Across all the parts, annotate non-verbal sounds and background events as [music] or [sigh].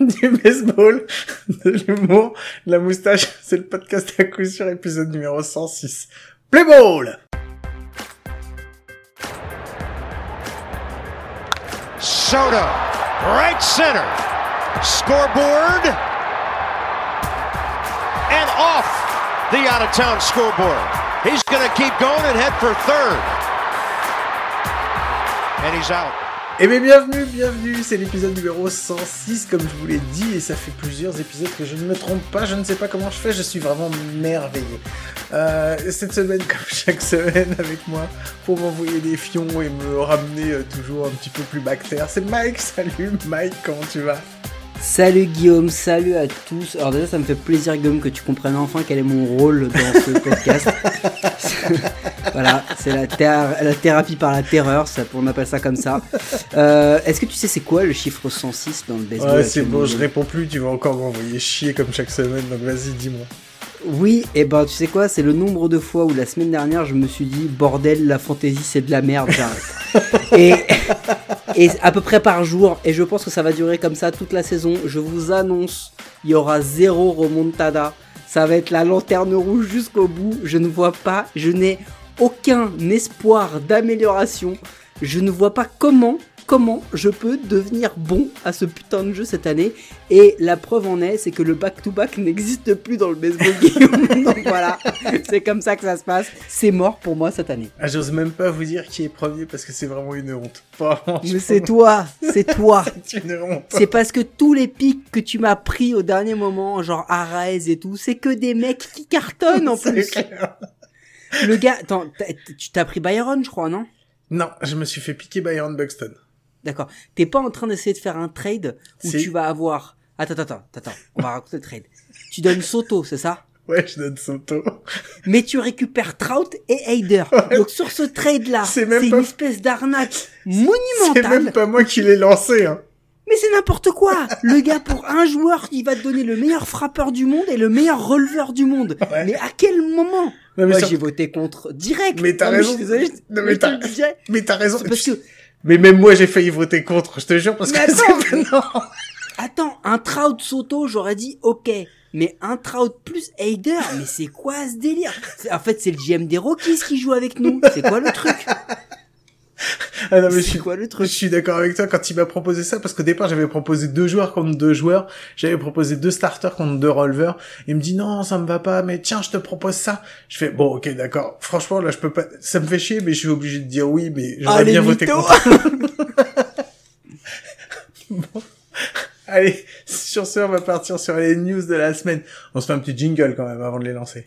[laughs] du baseball, de l'humour, de la moustache. C'est le podcast à coup sur épisode numéro 106. Play ball! Soto, right center. Scoreboard. And off the out of town scoreboard. He's going to keep going and head for third. And he's out. Eh bien, bienvenue, bienvenue, c'est l'épisode numéro 106, comme je vous l'ai dit, et ça fait plusieurs épisodes que je ne me trompe pas, je ne sais pas comment je fais, je suis vraiment merveilleux. Euh, cette semaine, [laughs] comme chaque semaine, avec moi, pour m'envoyer des fions et me ramener euh, toujours un petit peu plus bactère, c'est Mike, [laughs] salut Mike, comment tu vas? Salut Guillaume, salut à tous. Alors déjà ça me fait plaisir Guillaume que tu comprennes enfin quel est mon rôle dans ce [laughs] podcast. Voilà, c'est la, la, thérapie par la terreur, ça, on appelle ça comme ça. Euh, Est-ce que tu sais c'est quoi le chiffre 106 dans le baseball Ouais c'est bon, je réponds plus, tu vas encore m'envoyer chier comme chaque semaine, donc vas-y dis-moi. Oui, et ben tu sais quoi, c'est le nombre de fois où la semaine dernière je me suis dit bordel, la fantaisie c'est de la merde, j'arrête. [laughs] et, et à peu près par jour, et je pense que ça va durer comme ça toute la saison. Je vous annonce, il y aura zéro remontada. Ça va être la lanterne rouge jusqu'au bout. Je ne vois pas, je n'ai aucun espoir d'amélioration. Je ne vois pas comment comment je peux devenir bon à ce putain de jeu cette année. Et la preuve en est, c'est que le back-to-back n'existe plus dans le baseball [laughs] game. Donc voilà, c'est comme ça que ça se passe. C'est mort pour moi cette année. Ah, j'ose même pas vous dire qui est premier parce que c'est vraiment une honte. Mais c'est toi, c'est toi. [laughs] c'est une honte. C'est parce que tous les pics que tu m'as pris au dernier moment, genre Arez et tout, c'est que des mecs qui cartonnent en plus. Clair. Le gars, attends, tu t'as pris Byron, je crois, non? Non, je me suis fait piquer Byron Buxton. D'accord. T'es pas en train d'essayer de faire un trade où tu vas avoir. Attends, attends, attends, on va raconter le trade. Tu donnes Soto, c'est ça? Ouais, je donne Soto. Mais tu récupères Trout et. [laughs] Ouais. Donc sur ce trade-là, c'est pas... une espèce d'arnaque [laughs] monumentale. C'est même pas moi qui l'ai lancé, hein. Mais c'est n'importe quoi Le gars, pour un joueur, il va te donner le meilleur frappeur du monde et le meilleur releveur du monde. Ouais. Mais à quel moment? Non, Moi, j'ai voté contre direct. Mais t'as raison. Désolé, non, mais t'as mais t'as raison. Parce que mais même moi, j'ai failli voter contre, je te jure, parce mais que attends, [laughs] non. Attends, un Trout Soto, j'aurais dit ok. Mais un Trout plus Heider, mais c'est quoi ce délire? En fait, c'est le GM des Rockies qui joue avec nous. C'est quoi le truc? Ah non, mais je suis, quoi le truc Je suis d'accord avec toi quand il m'a proposé ça parce qu'au départ j'avais proposé deux joueurs contre deux joueurs, j'avais proposé deux starters contre deux releveurs. Il me dit non ça me va pas, mais tiens je te propose ça. Je fais bon ok d'accord. Franchement là je peux pas, ça me fait chier mais je suis obligé de dire oui mais j'aurais bien voté contre. [laughs] [laughs] bon. Allez, sur ce on va partir sur les news de la semaine. On se fait un petit jingle quand même avant de les lancer.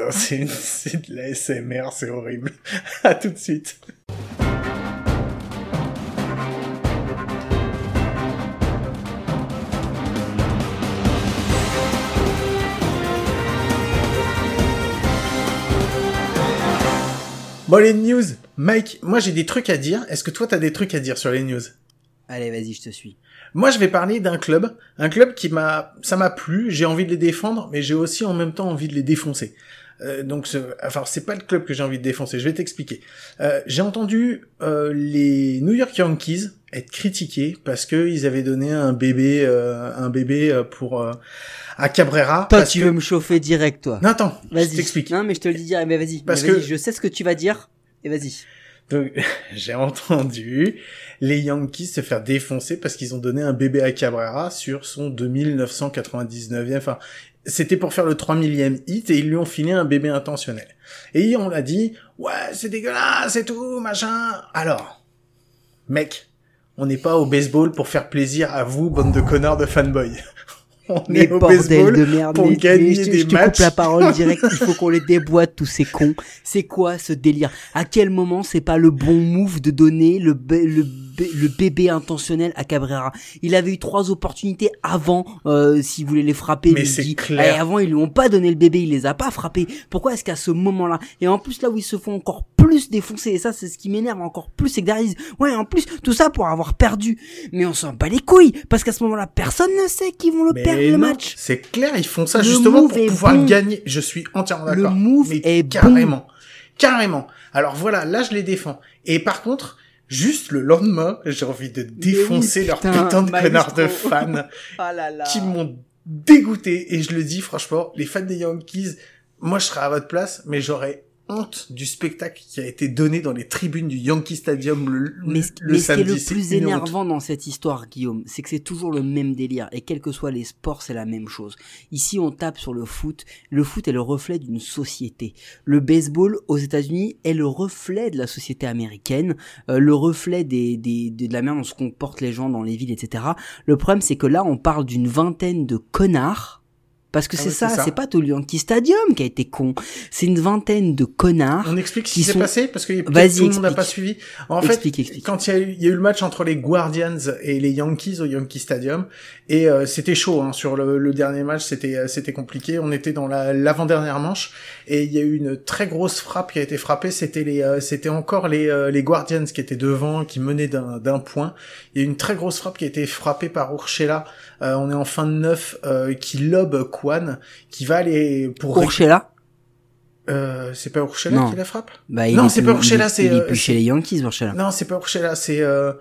Putain, [laughs] c'est, c'est de la SMR, c'est horrible. [laughs] à tout de suite. Bon, les news. Mike, moi j'ai des trucs à dire. Est-ce que toi t'as des trucs à dire sur les news? Allez, vas-y, je te suis. Moi, je vais parler d'un club, un club qui m'a, ça m'a plu. J'ai envie de les défendre, mais j'ai aussi en même temps envie de les défoncer. Euh, donc, ce, enfin, c'est pas le club que j'ai envie de défoncer. Je vais t'expliquer. Euh, j'ai entendu euh, les New York Yankees être critiqués parce que ils avaient donné un bébé, euh, un bébé pour à Cabrera. Toi, tu que... veux me chauffer direct, toi. Non, attends. Vas-y. Je t'explique. Non, mais je te le dis direct. Mais vas-y. Parce mais vas que je sais ce que tu vas dire. Et vas-y. Donc, [laughs] j'ai entendu les Yankees se faire défoncer parce qu'ils ont donné un bébé à Cabrera sur son 2999e. Enfin, c'était pour faire le 3 millième hit et ils lui ont filé un bébé intentionnel. Et on l'a dit, ouais, c'est dégueulasse et tout, machin. Alors, mec, on n'est pas au baseball pour faire plaisir à vous, bande de connards de fanboys. [laughs] On mais est au baseball de merde, pour mais, gagner mais je, des je te matchs. coupe la parole direct, il faut [laughs] qu'on les déboîte tous ces cons. C'est quoi ce délire? À quel moment c'est pas le bon move de donner le, le, le bébé intentionnel à Cabrera Il avait eu trois opportunités avant, euh, s'il voulait les frapper. Mais c'est clair. Et avant ils lui ont pas donné le bébé, il les a pas frappés. Pourquoi est-ce qu'à ce moment-là Et en plus là où ils se font encore plus défoncer, et ça c'est ce qui m'énerve encore plus, c'est que derrière ouais en plus tout ça pour avoir perdu. Mais on s'en bat les couilles parce qu'à ce moment-là personne ne sait qu'ils vont le Mais perdre le match. C'est clair, ils font ça Le justement pour pouvoir bon. gagner. Je suis entièrement Le d'accord. move Mais est bon. carrément. Carrément. Alors voilà, là je les défends. Et par contre, juste le lendemain, j'ai envie de défoncer oui, leurs putain, putains de maestro. connards de fans [laughs] Ah là là. qui m'ont dégoûté. Et je le dis franchement, les fans des Yankees, moi je serais à votre place, mais j'aurais honte du spectacle qui a été donné dans les tribunes du Yankee Stadium le, Mais, ce- le mais ce qui est le plus honte. énervant dans cette histoire, Guillaume, c'est que c'est toujours le même délire. Et quels que soient les sports, c'est la même chose. Ici, on tape sur le foot. Le foot est le reflet d'une société. Le baseball aux États-Unis est le reflet de la société américaine, euh, le reflet des, des, de la manière dont se comportent les gens dans les villes, etc. Le problème, c'est que là, on parle d'une vingtaine de connards. Parce que Ah c'est ça, c'est pas tout le Yankee Stadium qui a été con. C'est une vingtaine de connards. On explique ce qui s'est sont- passé parce que tout le monde n'a pas suivi. En Explique, fait, explique. quand il y, a eu, il y a eu le match entre les Guardians et les Yankees au Yankee Stadium et euh, c'était chaud hein, sur le, le dernier match, c'était euh, c'était compliqué. On était dans la l'avant-dernière manche et il y a eu une très grosse frappe qui a été frappée. C'était les euh, c'était encore les les Guardians qui étaient devant, qui menaient d'un d'un point. Il y a eu une très grosse frappe qui a été frappée par Urshela. Euh, on est en fin de neuf euh, qui lobe Kwan qui va aller pour Urshela euh, c'est pas Urshela qui la frappe? Bah, Non, est c'est pas Urshela, c'est, Il est euh, plus chez les Yankees, Urshela. Non, c'est pas Urshela, c'est euh...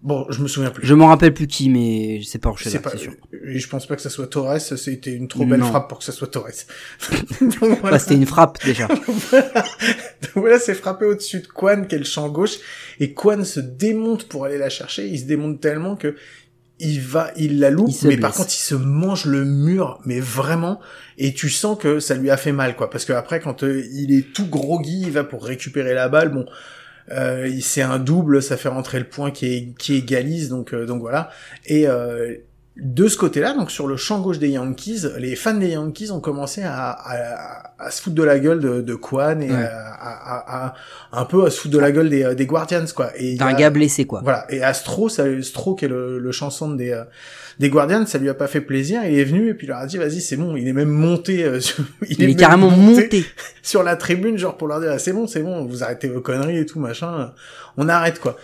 bon, je me souviens plus. Je m'en rappelle plus qui, mais c'est pas Urshela, C'est sûr. Et je pense pas que ça soit Torres. C'était une trop belle Non. frappe pour que ça soit Torres. [laughs] Voilà. Bah, c'était une frappe, déjà. [laughs] Donc voilà, c'est frappé au-dessus de Quan, qui est le champ gauche, et Quan se démonte pour aller la chercher. Il se démonte tellement que il va, il la loupe, Il mais par contre, il se mange le mur, mais vraiment, et tu sens que ça lui a fait mal, quoi. Parce que après, quand euh, il est tout groggy, il va pour récupérer la balle, bon. Euh, c'est un double, ça fait rentrer le point qui, est, qui égalise, donc euh, donc voilà. Et euh, de ce côté-là, donc sur le champ gauche des Yankees, les fans des Yankees ont commencé à, à, à se foutre de la gueule de, de Kwan et Ouais. à, à- à- un peu à se foutre de la gueule des, des Guardians, quoi. Et il T'as un a- gars blessé, quoi. voilà. Et Astro, ça, Stro, qui est le, le chanson des, euh, des Guardians, ça lui a pas fait plaisir. Il est venu et puis il leur a dit, vas-y, c'est bon. Il est même monté, euh, sur, [laughs] Il est même carrément monté. [laughs] sur la tribune, genre pour leur dire, ah, c'est bon, c'est bon, vous arrêtez vos conneries et tout, machin. On arrête, quoi.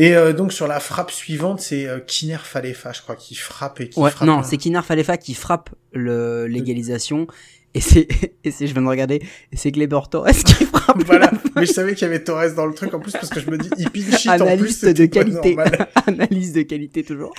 Et euh, donc sur la frappe suivante, c'est euh, Kiner Falefa, je crois, qui frappe et qui Ouais, frappe. non, un- c'est Kinar Falefa qui frappe le, l'égalisation. Et c'est, [laughs] et c'est, je viens de regarder, et c'est Kleber Torres qui [laughs] frappe. Voilà, mais je savais qu'il y avait Torres dans le truc en plus parce que je me dis, il pinch it en plus, Analyste de qualité. [laughs] Analyse de qualité, toujours.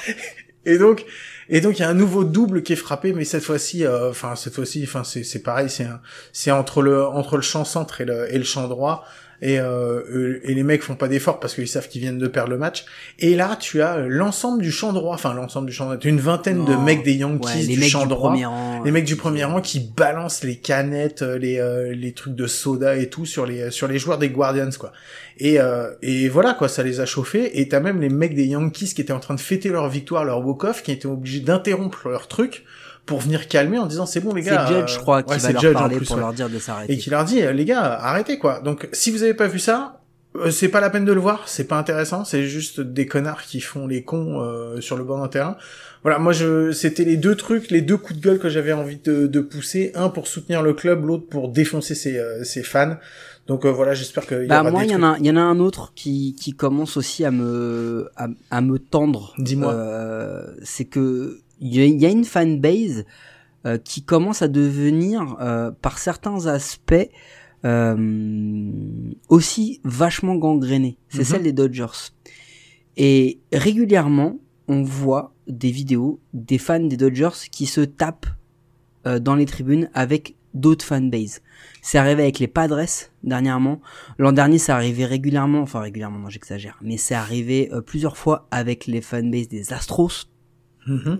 Et donc, et donc il y a un nouveau double qui est frappé, mais cette fois-ci, euh, enfin cette fois-ci, enfin c'est c'est pareil, c'est un- c'est entre le entre le champ centre et le et le champ droit. Et, euh, euh, et les mecs font pas d'efforts parce qu'ils savent qu'ils viennent de perdre le match. Et là, tu as l'ensemble du champ droit, enfin l'ensemble du champ droit, une vingtaine de mecs des Yankees Ouais, les du mecs champ du droit, premier rang. les mecs du premier rang qui balancent les canettes, euh, les euh, les trucs de soda et tout sur les sur les joueurs des Guardians quoi. Et euh, et voilà quoi, ça les a chauffés. Et t'as même les mecs des Yankees qui étaient en train de fêter leur victoire, leur walk-off, qui étaient obligés d'interrompre leur truc pour venir calmer en disant c'est bon les C'est gars. Judge, euh, je crois, qui ouais, va c'est leur Judge, parler plus, pour ouais. leur dire de s'arrêter. Et qui leur dit euh, les gars arrêtez quoi. Donc si vous avez pas vu ça. euh, c'est pas la peine de le voir, c'est pas intéressant, c'est juste des connards qui font les cons euh, sur le bord d'un terrain. Voilà, moi je c'était les deux trucs, les deux coups de gueule que j'avais envie de, de pousser, un pour soutenir le club, l'autre pour défoncer ses, euh, ses fans. Donc euh, voilà, j'espère y Bah moi, il y en a, il y en a un autre qui, qui commence aussi à me, à, à me tendre. Dis-moi. Euh, c'est que il y, a- il y a une fanbase euh, qui commence à devenir, euh, par certains aspects, euh, aussi vachement gangrénée. C'est Mhm. celle des Dodgers. Et régulièrement, on voit des vidéos des fans des Dodgers qui se tapent euh, dans les tribunes avec d'autres fanbases. C'est arrivé avec les Padres dernièrement. L'an dernier, ça arrivait régulièrement, enfin régulièrement, non j'exagère, mais c'est arrivé euh, plusieurs fois avec les fanbases des Astros. Mhm.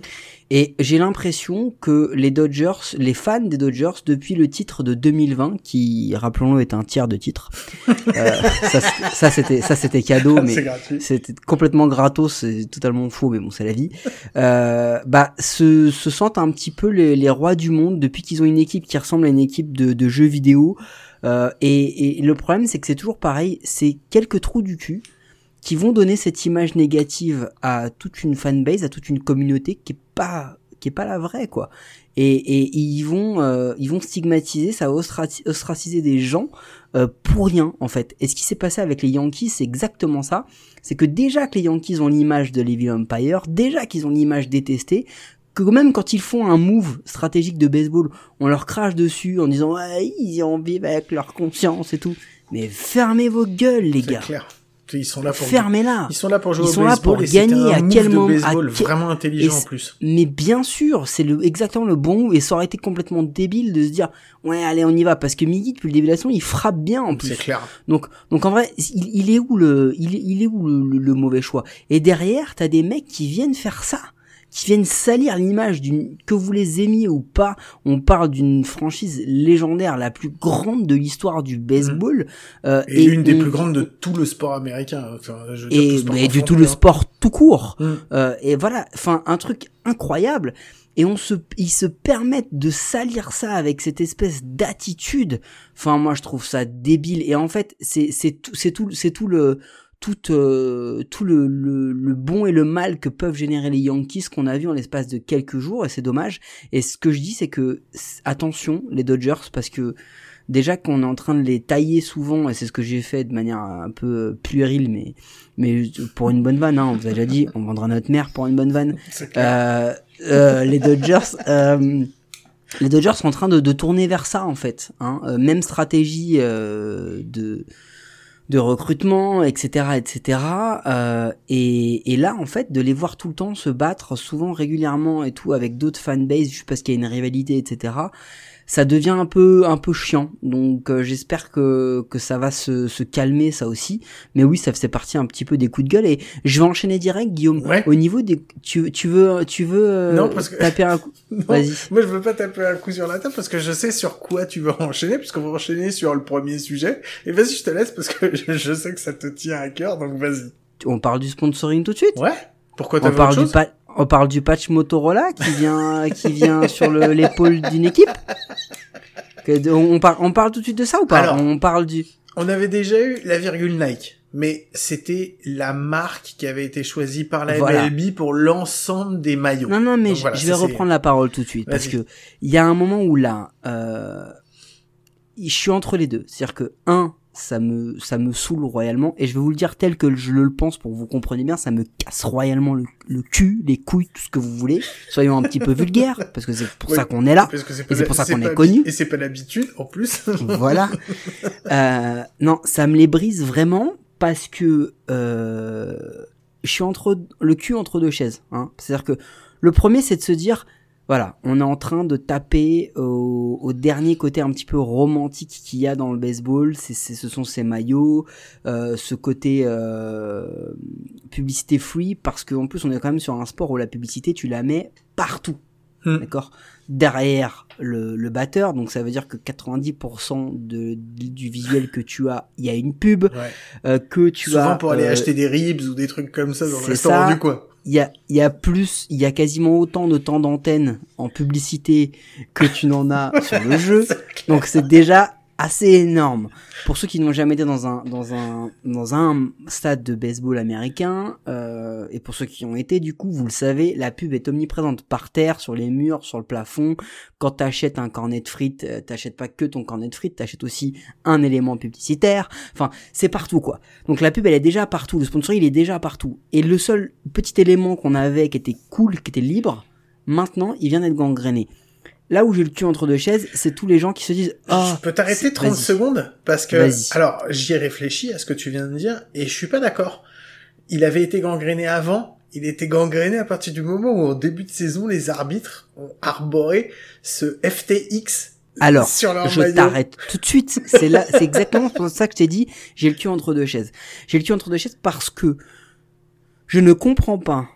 Et j'ai l'impression que les Dodgers, les fans des Dodgers, depuis le titre de 2020, qui, rappelons-le, est un tiers de titre, euh, [laughs] ça, c'était ça c'était cadeau, mais c'était complètement gratos, c'est totalement faux, mais bon, c'est la vie. [laughs] Euh, bah, se, se sentent un petit peu les, les rois du monde depuis qu'ils ont une équipe qui ressemble à une équipe de, de jeux vidéo. Euh, et, et le problème, c'est que c'est toujours pareil, c'est quelques trous du cul qui vont donner cette image négative à toute une fanbase, à toute une communauté qui est pas qui est pas la vraie quoi. Et, et ils vont euh, ils vont stigmatiser, ça va ostraciser des gens euh, pour rien en fait. Et ce qui s'est passé avec les Yankees, c'est exactement ça. C'est que déjà que les Yankees ont l'image de l'Evil Empire, déjà qu'ils ont l'image détestée, que même quand ils font un move stratégique de baseball, on leur crache dessus en disant ouais, ils en vivent avec leur conscience et tout. mais fermez vos gueules, les gars. clair. Ils sont là pour Fermez-la. Ils sont là pour jouer Ils au sont là pour et gagner. un À quel moment- à baseball quel- vraiment intelligent en plus. Mais bien sûr, c'est le, exactement le bon et ça aurait été complètement débile de se dire ouais allez on y va parce que Miggy depuis le début de la saison il frappe bien en plus. C'est clair. Donc donc en vrai il, il est où le il, est- il est où le, le- le mauvais choix? Et derrière t'as des mecs qui viennent faire ça, qui viennent salir l'image d'une que vous les aimiez ou pas. On parle d'une franchise légendaire, la plus grande de l'histoire du baseball euh, Et, l'une des on- plus grandes de tout le sport américain. Enfin, je veux dire, et tout sport mais du tout le hein. sport tout court. Mm. Euh, et voilà, enfin un truc incroyable. Et on se, ils se permettent de salir ça avec cette espèce d'attitude. Enfin, moi, je trouve ça débile. Et en fait, c'est, c'est tout, c'est tout, c'est tout le, tout, euh, tout le, le, le bon et le mal que peuvent générer les Yankees qu'on a vu en l'espace de quelques jours. Et c'est dommage. Et ce que je dis, c'est que attention, les Dodgers, parce que déjà qu'on est en train de les tailler souvent, et c'est ce que j'ai fait de manière un peu puérile, mais mais pour une bonne vanne, hein, on vous a déjà dit, on vendra notre mère pour une bonne vanne. [laughs] Euh, euh, les Dodgers, euh, les Dodgers sont en train de, de tourner vers ça en fait. Hein. Euh, même stratégie euh, de de recrutement, etc., etc. Euh, et, et là, en fait, de les voir tout le temps se battre, souvent régulièrement et tout, avec d'autres fanbases, juste parce qu'il y a une rivalité, etc. Ça devient un peu un peu chiant. Donc, euh, j'espère que que ça va se, se calmer, ça aussi. Mais oui, ça faisait partie un petit peu des coups de gueule. Et je vais enchaîner direct, Guillaume. Ouais. Au niveau des, tu tu veux tu veux euh, Non, parce que- taper un coup? [laughs] Vas-y. Moi, je veux pas taper un coup sur la table parce que je sais sur quoi tu veux enchaîner, puisqu'on va enchaîner sur le premier sujet. Et vas-y, je te laisse parce que je, je sais que ça te tient à cœur, donc vas-y. On parle du sponsoring tout de suite? Ouais. Pourquoi On t'as autre parle, du chose? pa- on parle du patch Motorola qui vient, qui vient sur le- l'épaule d'une équipe. Que on, par- on parle tout de suite de ça ou pas Alors. On parle du. On avait déjà eu la virgule Nike, mais c'était la marque qui avait été choisie par la Voilà. MLB pour l'ensemble des maillots. Non, non, mais Donc je, voilà, je vais reprendre la parole tout de suite parce que il y a un moment où là, euh, je suis entre les deux. C'est-à-dire que un, ça me, ça me saoule royalement et je vais vous le dire tel que je le pense pour que vous compreniez bien. Ça me casse royalement le, le cul, les couilles, tout ce que vous voulez. Soyons un petit peu vulgaires parce que c'est pour ça qu'on est là. Parce que c'est Et c'est pour ça qu'on est connu. Et c'est pas l'habitude, en plus. [laughs] voilà. Euh, non, ça me les brise vraiment parce que euh, je suis entre le cul entre deux chaises. Hein. C'est-à-dire que le premier, c'est de se dire, voilà, on est en train de taper au, au dernier côté un petit peu romantique qu'il y a dans le baseball. C'est, c'est- ce sont ces maillots, euh, ce côté euh, publicité free, parce qu'en plus, on est quand même sur un sport où la publicité, tu la mets partout. Hmm. D'accord? Derrière le, le batteur, donc ça veut dire que 90% de, du visuel que tu as, il y a une pub, Ouais. euh, que tu Souvent as... pour aller euh, acheter des ribs ou des trucs comme ça dans le restaurant ça. du coin. il y a, il y a plus, il y a quasiment autant de temps d'antenne en publicité que tu n'en as [laughs] sur le jeu. Donc c'est déjà assez énorme. Pour ceux qui n'ont jamais été dans un dans un dans un stade de baseball américain euh, et pour ceux qui ont été du coup, vous le savez, la pub est omniprésente par terre, sur les murs, sur le plafond. Quand t'achètes un cornet de frites, euh, t'achètes pas que ton cornet de frites, t'achètes aussi un élément publicitaire. Enfin, c'est partout quoi. Donc la pub elle est déjà partout, le sponsoring il est déjà partout. Et le seul petit élément qu'on avait qui était cool, qui était libre, maintenant il vient d'être gangréné. Là où j'ai le cul entre deux chaises, c'est tous les gens qui se disent ah je peux t'arrêter c'est- 30 vas-y. secondes parce que Vas-y. alors j'y ai réfléchi à ce que tu viens de dire et je suis pas d'accord. Il avait été gangréné avant, il était gangréné à partir du moment où en début de saison les arbitres ont arboré ce FTX Alors, sur leur je t'arrête tout de suite. C'est là, c'est exactement pour ça que je t'ai dit, j'ai le cul entre deux chaises. J'ai le cul entre deux chaises parce que je ne comprends pas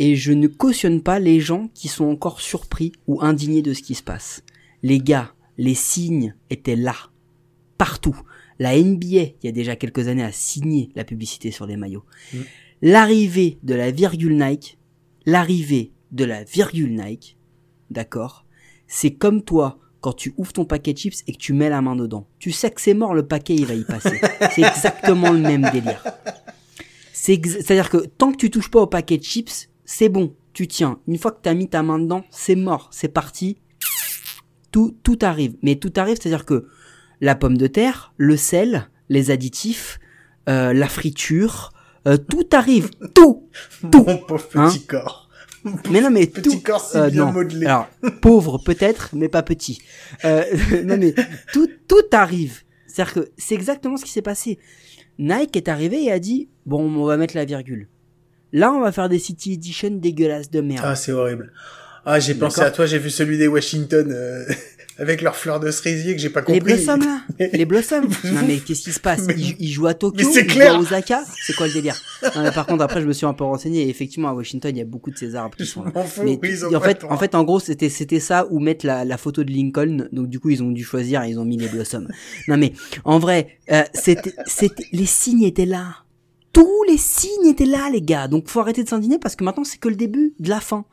et je ne cautionne pas les gens qui sont encore surpris ou indignés de ce qui se passe. Les gars, les signes étaient là, partout. La NBA, il y a déjà quelques années, a signé la publicité sur les maillots. Mm. L'arrivée de la virgule Nike, l'arrivée de la virgule Nike, d'accord, c'est comme toi quand tu ouvres ton paquet de chips et que tu mets la main dedans. Tu sais que c'est mort, le paquet il va y passer. [laughs] c'est exactement le même délire. C'est-à-dire que tant que tu touches pas au paquet de chips, c'est bon, tu tiens. Une fois que tu as mis ta main dedans, c'est mort, c'est parti. Tout, tout arrive. Mais tout arrive, c'est-à-dire que la pomme de terre, le sel, les additifs, euh, la friture, euh, tout arrive. Tout [laughs] Tout Mon pauvre petit Hein corps. Mais non, mais [laughs] Petit tout... corps euh, bien non. modelé. Alors, pauvre peut-être, mais pas petit. Euh, [laughs] non mais tout tout arrive. C'est-à-dire que c'est exactement ce qui s'est passé. Nike est arrivé et a dit bon, on va mettre la virgule. Là, on va faire des City Edition dégueulasses de merde. Ah, c'est horrible. Ah, j'ai pensé à toi, j'ai vu celui des Washington euh, [laughs] avec leurs fleurs de cerisier que j'ai pas compris. [laughs] Les blossoms là Les blossoms Non mais qu'est-ce qui se passe? Mais- ils, ils jouent à Tokyo, ils clair. jouent à Osaka C'est quoi le délire? Non, mais Par contre, après, je me suis un peu renseigné et effectivement, à Washington, il y a beaucoup de ces arbres qui sont là. fous, Mais oui, en fait, en fait, en gros, c'était c'était ça ou mettre la, la photo de Lincoln. Donc du coup, ils ont dû choisir, et ils ont mis les blossoms. non mais en vrai, euh, c'était c'était les signes étaient là. Tous les signes étaient là, les gars. Donc faut arrêter de s'indigner parce que maintenant c'est que le début de la fin.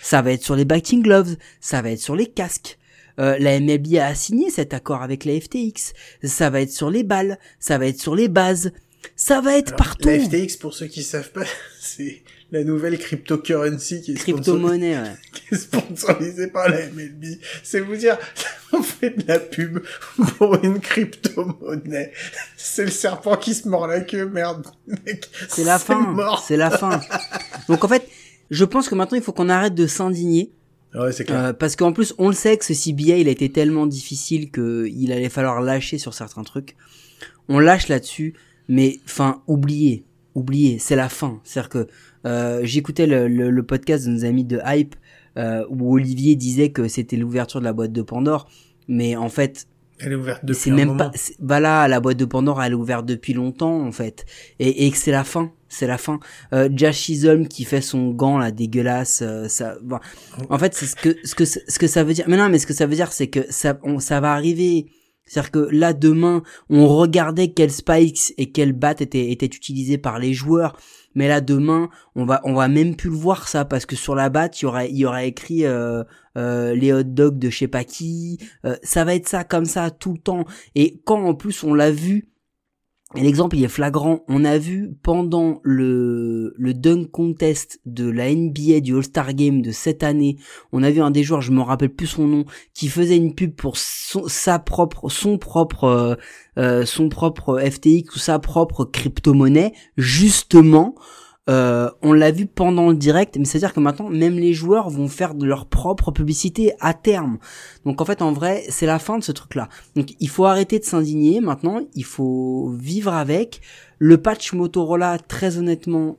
Ça va être sur les batting gloves, ça va être sur les casques. Euh, la MLB a signé cet accord avec la FTX. Ça va être sur les balles, ça va être sur les bases, ça va être Alors, partout. La FTX, pour ceux qui savent pas, [laughs] c'est la nouvelle cryptocurrency qui est, Crypto-monnaie, ouais. [laughs] qui est sponsorisée par la MLB. C'est vous dire, [laughs] on fait de la pub pour une crypto-monnaie. C'est le serpent qui se mord la queue, merde. C'est la fin. C'est la fin. Donc en fait, je pense que maintenant il faut qu'on arrête de s'indigner. Ouais, c'est clair. Euh, parce qu'en plus, on le sait que ce CBA, il a été tellement difficile que il allait falloir lâcher sur certains trucs. On lâche là-dessus, mais enfin, oubliez, oubliez, c'est la fin. C'est-à-dire que j'écoutais le, le, le podcast de nos amis de Hype euh, où Olivier disait que c'était l'ouverture de la boîte de Pandore, mais en fait, Elle est ouverte depuis c'est même moment. pas. Bah là, la boîte de Pandore, elle est ouverte depuis longtemps en fait, et, et que c'est la fin. C'est la fin. Euh, qui fait son gant là dégueulasse, euh, ça. bon. En fait, c'est ce que ce que ce que ça veut dire. Mais non, mais ce que ça veut dire, c'est que ça on, ça va arriver. C'est-à-dire que là demain, on regardait quels spikes et quels bats étaient étaient utilisés par les joueurs. Mais là demain, on va on va même plus le voir ça parce que sur la batte, il y aurait il y écrit euh, euh, les hot dogs de je sais pas qui. Euh, ça va être ça comme ça tout le temps. Et quand en plus on l'a vu, et l'exemple il est flagrant, on a vu pendant le, le dunk contest de la NBA du All-Star Game de cette année, on a vu un des joueurs, je me rappelle plus son nom, qui faisait une pub pour son, sa propre, son propre, euh, euh, son propre FTX ou sa propre crypto-monnaie, justement, euh, on l'a vu pendant le direct, mais c'est-à-dire que maintenant, même les joueurs vont faire de leur propre publicité à terme. Donc en fait, en vrai, c'est la fin de ce truc-là. Donc il faut arrêter de s'indigner maintenant, il faut vivre avec. Le patch Motorola, très honnêtement,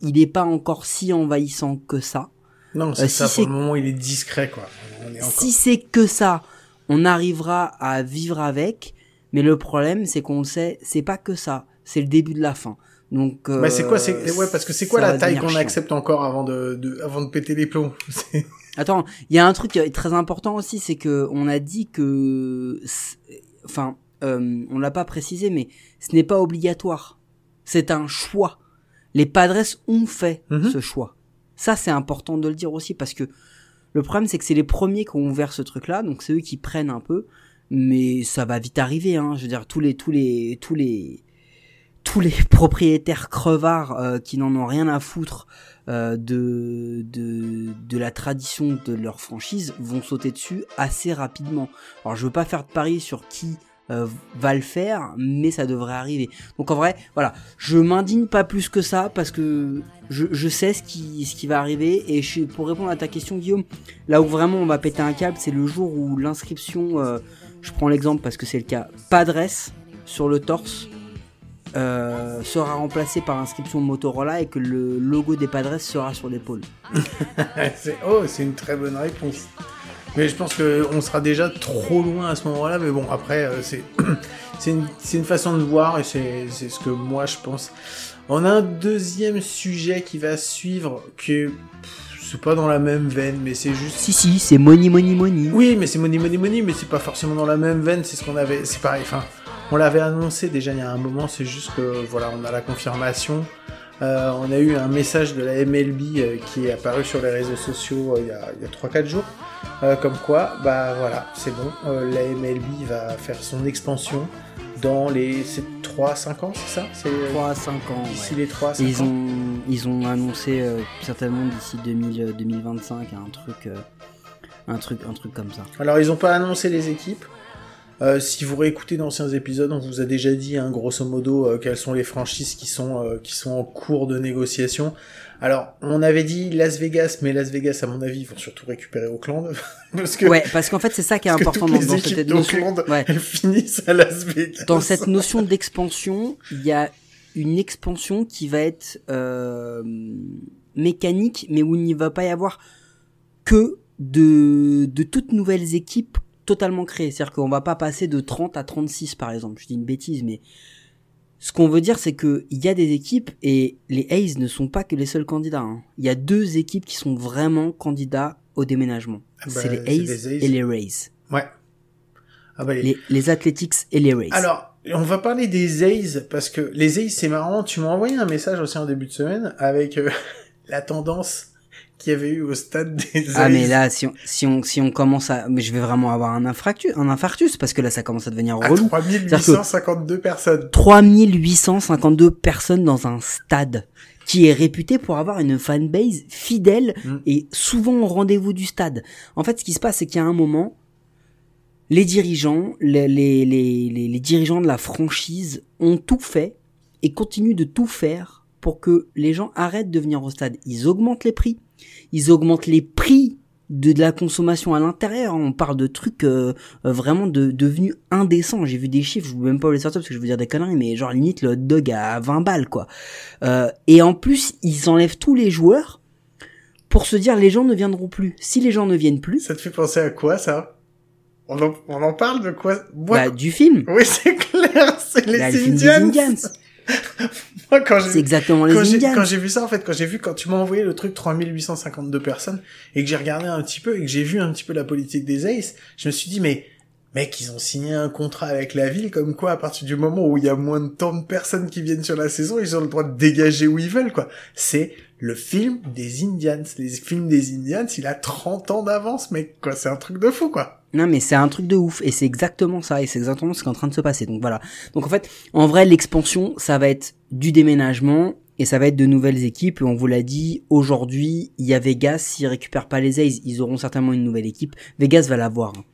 il n'est pas encore si envahissant que ça. Non, c'est Euh, ça. si pour c'est- le moment, il est discret, quoi. On est encore... Si c'est que ça, on arrivera à vivre avec. Mais le problème, c'est qu'on le sait, c'est pas que ça. C'est le début de la fin. Donc, euh, Bah, c'est quoi, c'est, ouais, parce que c'est quoi la taille qu'on accepte encore avant de, de, avant de péter les plombs? [laughs] Attends, il y a un truc euh, très important aussi, c'est que on a dit que, enfin, euh, on l'a pas précisé, mais ce n'est pas obligatoire. C'est un choix. Les Padres ont fait Mhm. ce choix. Ça, c'est important de le dire aussi parce que le problème, c'est que c'est les premiers qui ont ouvert ce truc-là, donc c'est eux qui prennent un peu, mais ça va vite arriver. Hein. Je veux dire, tous les, tous les, tous les, tous les [laughs] propriétaires crevards euh, qui n'en ont rien à foutre euh, de, la tradition de leur franchise vont sauter dessus assez rapidement. Alors je veux pas faire de pari sur qui euh, va le faire, mais ça devrait arriver. Donc en vrai, voilà, je m'indigne pas plus que ça parce que je, sais ce qui, va arriver et pour répondre à ta question Guillaume, là où vraiment on va péter un câble, c'est le jour où l'inscription, je prends l'exemple parce que c'est le cas, Padres sur le torse euh, sera remplacé par inscription Motorola et que le logo des Padres sera sur l'épaule. [laughs] oh, c'est une très bonne réponse. Mais je pense que on sera déjà trop loin à ce moment-là. Mais bon, après, euh, c'est, [coughs] une, une façon de voir et c'est, ce que moi je pense. On a un deuxième sujet qui va suivre que c'est pas dans la même veine, mais c'est juste. Si si, c'est money money money. Oui, mais c'est money money money, mais c'est pas forcément dans la même veine. C'est ce qu'on avait. C'est pareil. Enfin, on l'avait annoncé déjà il y a un moment. C'est juste que voilà, on a la confirmation. Euh, on a eu un message de la MLB euh, qui est apparu sur les réseaux sociaux euh, il y a, il y a 3-4 jours. Comme quoi, bah voilà, c'est bon. la MLB va faire son expansion dans les 3-5 ans, c'est ça? C'est euh, 3 à 5 ans. d'ici ouais. les 3 Et 5 ils ans. ont, ils ont annoncé certainement d'ici 2000, euh, 2025 un truc, un truc, un truc comme ça. Alors ils ont pas annoncé les équipes. Euh, si vous réécoutez d'anciens épisodes, on vous a déjà dit, hein, grosso modo, euh, quelles sont les franchises qui sont euh, qui sont en cours de négociation. Alors, on avait dit Las Vegas, mais Las Vegas, à mon avis, ils vont surtout récupérer Auckland. [laughs] parce que, Ouais, parce qu'en fait, c'est ça qui est important dans, cette notion. d'Auckland, Ouais. elles finissent à Las Vegas. Dans cette notion d'expansion, il y a une expansion qui va être euh, mécanique, mais où il n'y va pas y avoir que de, de toutes nouvelles équipes totalement créées. C'est-à-dire qu'on va pas passer de 30 à 36 par exemple. Je dis une bêtise, mais ce qu'on veut dire, c'est que il y a des équipes et les A's ne sont pas que les seuls candidats. hein. Il y a deux équipes qui sont vraiment candidats au déménagement. Ah bah, c'est les A's les A's. et les Rays. Ouais. Ah bah, les- Les, les Athletics et les Rays. Alors, on va parler des A's, parce que les A's, c'est marrant, tu m'as envoyé un message aussi en début de semaine avec euh, [laughs] la tendance qu'il y avait eu au stade des. Ah mais là si on si on si on commence à mais je vais vraiment avoir un infarctus un infarctus parce que là ça commence à devenir à relou. 3852 personnes. 3852 personnes dans un stade qui est réputé pour avoir une fanbase fidèle Mm. et souvent au rendez-vous du stade. En fait, ce qui se passe, c'est qu'il y a un moment, les dirigeants, les, les, les, les, les dirigeants de la franchise ont tout fait et continuent de tout faire pour que les gens arrêtent de venir au stade. Ils augmentent les prix, ils augmentent les prix de, de la consommation à l'intérieur. On parle de trucs euh, euh, vraiment de, devenus indécents. J'ai vu des chiffres, je ne même pas les sortir parce que je veux dire des conneries, mais genre limite le hot dog à 20 balles quoi. Euh, et en plus, ils enlèvent tous les joueurs pour se dire les gens ne viendront plus. Si les gens ne viennent plus, Ça te fait penser à quoi, ça? On en, on en parle de quoi? Moi, bah, du film. Oui, c'est clair, c'est les Bah, le film des Indians. [laughs] [laughs] Quand C'est j'ai exactement les j'ai Indians. quand j'ai vu ça en fait quand j'ai vu quand tu m'as envoyé le truc 3852 personnes et que j'ai regardé un petit peu et que j'ai vu un petit peu la politique des Aces je me suis dit mais mec ils ont signé un contrat avec la ville comme quoi à partir du moment où il y a moins de tant de personnes qui viennent sur la saison ils ont le droit de dégager où ils veulent quoi. C'est le film des Indians. Les films des Indians il a 30 ans d'avance mec quoi. C'est un truc de fou quoi Non mais c'est un truc de ouf et c'est exactement ça et c'est exactement ce qui est en train de se passer. Donc voilà. Donc en fait, en vrai l'expansion, ça va être du déménagement et ça va être de nouvelles équipes et on vous l'a dit aujourd'hui, il y a Vegas, s'ils récupèrent pas les A's, ils auront certainement une nouvelle équipe. Vegas va l'avoir. hein.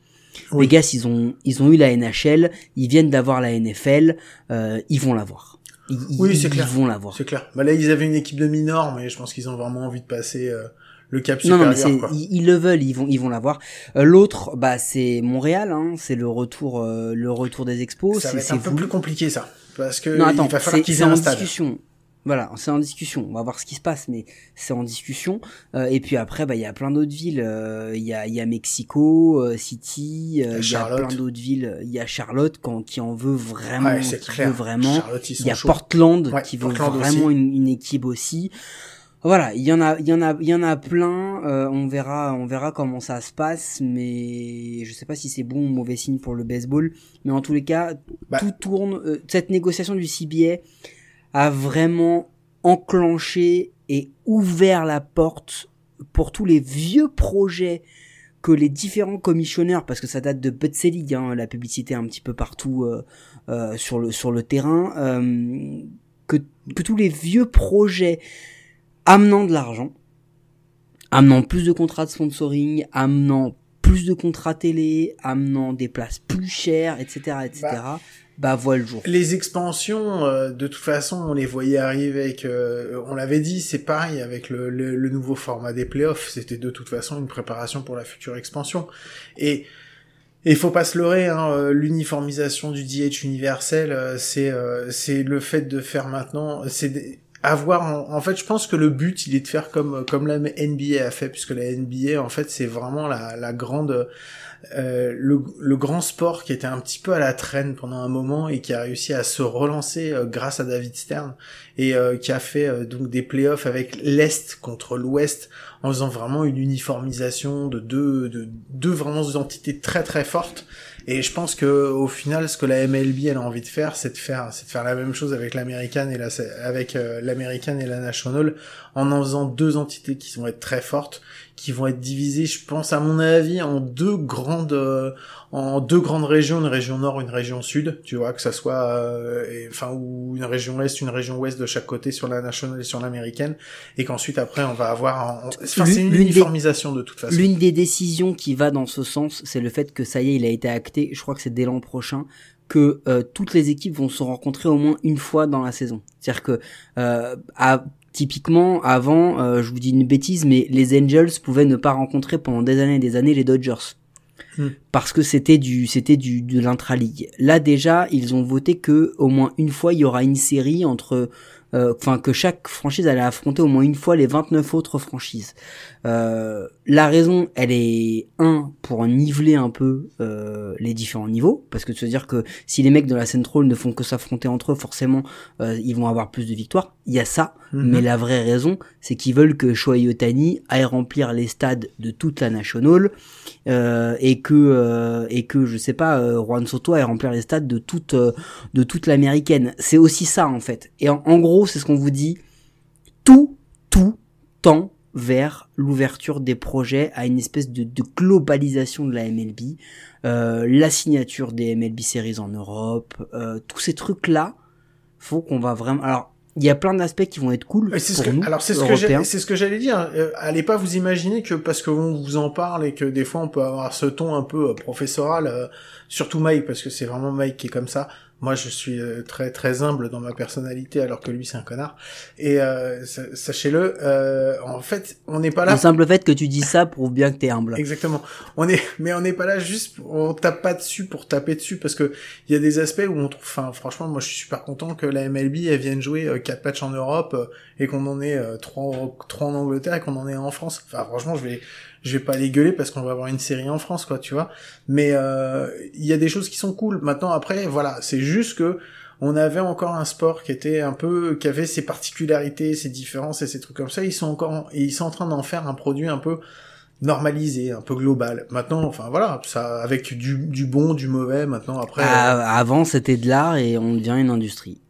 Oui. Vegas, ils ont ils ont eu la NHL, ils viennent d'avoir la NFL, euh, ils vont l'avoir. Ils, Oui, c'est clair. Ils vont l'avoir. c'est clair bah là ils avaient une équipe de minors mais je pense qu'ils ont vraiment envie de passer euh, le cap Non, supérieur non, mais c'est, quoi. ils, ils le veulent, ils vont, ils vont l'avoir. Euh, l'autre, bah, c'est Montréal, hein, c'est le retour, euh, le retour des expos. ça c'est, va être un peu plus compliqué ça parce que Non, attends, il va falloir qu'ils aient en un stade discussion. Voilà, c'est en discussion. On va voir ce qui se passe, mais c'est en discussion. Euh, et puis après, bah, il y a plein d'autres villes. Euh, Il y a, il y a Mexico euh, City. euh, Il y a Charlotte. plein d'autres villes. Il y a Charlotte quand, qui en veut vraiment, ouais c'est qui clair veut vraiment. Il y a chauds. Portland Ouais, qui Portland veut vraiment une, une équipe aussi. Voilà, il y en a, il y en a, il y en a plein. euh, on verra, on verra comment ça se passe, mais je sais pas si c'est bon ou mauvais signe pour le baseball. Mais en tous les cas, Bah. tout tourne. euh, cette négociation du CBA a vraiment enclenché et ouvert la porte pour tous les vieux projets que les différents commissionneurs, parce que ça date de Bud Selig, hein, la publicité un petit peu partout euh, euh, sur le sur le terrain, euh, que que tous les vieux projets amenant de l'argent, amenant plus de contrats de sponsoring, amenant plus de contrats télé, amenant des places plus chères, etc., etc., bah, Bah. voit le jour. Les expansions, euh, de toute façon, on les voyait arriver avec, euh, on l'avait dit, c'est pareil avec le, le, le nouveau format des playoffs. C'était de toute façon une préparation pour la future expansion. Et il faut pas se leurrer, hein, euh, l'uniformisation du DH universel, euh, c'est euh, c'est le fait de faire maintenant, c'est avoir en, fait je pense que le but il est de faire comme comme la NBA a fait puisque la NBA en fait c'est vraiment la, la grande euh, le, le grand sport qui était un petit peu à la traîne pendant un moment et qui a réussi à se relancer euh, grâce à David Stern et euh, qui a fait donc des playoffs avec l'Est contre l'Ouest en faisant vraiment une uniformisation de deux, de deux vraiment entités très très fortes. Et je pense que au final, ce que la MLB a envie de faire, c'est de faire, c'est de faire la même chose avec l'américaine et la, avec euh, et la national, en en faisant deux entités qui vont être très fortes, qui vont être divisées, je pense à mon avis, en deux grandes, euh, en deux grandes régions, une région nord, une région sud, tu vois, que ça soit, euh, et- enfin, ou une région est, une région ouest de chaque côté sur la national et sur l'américaine, et qu'ensuite après on va avoir, en- enfin, c'est une des- uniformisation de toute façon. L'une des décisions qui va dans ce sens, c'est le fait que ça y est, il a été acté je crois que c'est dès l'an prochain, que euh, toutes les équipes vont se rencontrer au moins une fois dans la saison. C'est-à-dire que euh, à, typiquement avant, euh, je vous dis une bêtise, mais les Angels pouvaient ne pas rencontrer pendant des années et des années les Dodgers. Hmm. Parce que c'était du c'était du de l'intra-league. Là déjà, ils ont voté que au moins une fois il y aura une série entre euh, enfin que chaque franchise allait affronter au moins une fois les 29 autres franchises. Euh, la raison, elle est un pour niveler un peu euh, les différents niveaux, parce que de se dire que si les mecs de la Central ne font que s'affronter entre eux, forcément, ils vont avoir plus de victoires. Il y a ça, mhm. mais la vraie raison, c'est qu'ils veulent que Shohei Otani aille remplir les stades de toute la National et que et que je sais pas, Juan Soto aille remplir les stades de toute de toute l'américaine. C'est aussi ça en fait. Et en gros c'est ce qu'on vous dit. Tout, tout tend vers l'ouverture des projets à une espèce de, globalisation de la MLB, euh, la signature des MLB Series en Europe, euh, tous ces trucs-là, faut qu'on va vraiment. Alors, il y a plein d'aspects qui vont être cool pour ce nous. Alors c'est ce, que c'est ce que j'allais dire. Euh, allez pas vous imaginer que parce que on vous en parle et que des fois on peut avoir ce ton un peu professoral, surtout Mike parce que c'est vraiment Mike qui est comme ça. Moi, je suis euh, très très humble dans ma personnalité, alors que lui, c'est un connard. Et euh, sachez-le, euh, en fait, on n'est pas là. Le simple fait que tu dis ça prouve bien que t'es humble. Exactement. On est, mais on n'est pas là juste, on tape pas dessus pour taper dessus, parce que il y a des aspects où on trouve. Enfin, franchement, moi, je suis super content que la MLB elle vienne jouer quatre matchs en Europe et qu'on en ait trois trois en Angleterre et qu'on en ait un en France. Enfin, franchement, je vais je vais pas les gueuler parce qu'on va avoir une série en France, quoi, tu vois. Mais euh, il y a des choses qui sont cool. Maintenant, après, voilà, c'est juste que on avait encore un sport qui était un peu, qui avait ses particularités, ses différences et ces trucs comme ça. Ils sont encore, ils sont en train d'en faire un produit un peu normalisé, un peu global. Maintenant, enfin voilà, ça avec du, du bon, du mauvais. Maintenant, après. Ah, euh, avant, c'était de l'art et on devient une industrie.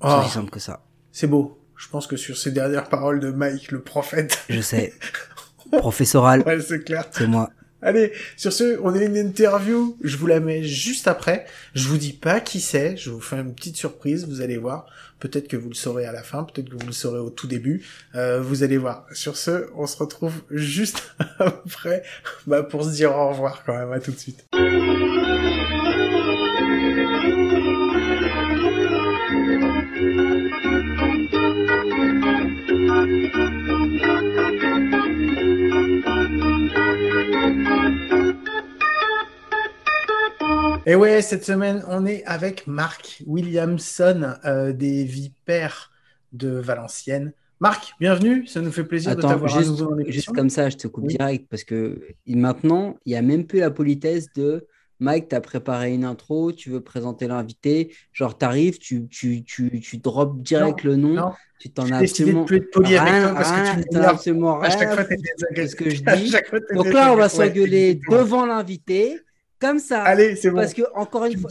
C'est oh, aussi simple que ça. C'est beau. Je pense que sur ces dernières paroles de Mike, le prophète. Je sais. [laughs] professoral. ouais, c'est clair. C'est moi. Allez, sur ce, on a une interview, je vous la mets juste après. Je vous dis pas qui c'est, je vous fais une petite surprise, vous allez voir. Peut-être que vous le saurez à la fin, peut-être que vous le saurez au tout début. Euh, vous allez voir. Sur ce, on se retrouve juste [laughs] après bah, pour se dire au revoir quand même. À tout de suite. Et ouais, cette semaine, on est avec Marc Williamson euh, des Vipères de Valenciennes. Marc, bienvenue, ça nous fait plaisir de t'avoir à Juste comme ça, je te coupe direct parce que maintenant, il n'y a même plus la politesse de Mike, tu as préparé une intro, tu veux présenter l'invité, genre tu arrives, tu, tu, tu, tu drops direct le nom, tu t'en as absolument de plus être poli avec toi parce que tu n'as absolument rien à chaque fois, ce que je dis. Donc là, on va s'engueuler devant l'invité comme ça. Allez, c'est bon. Parce que, encore une fois.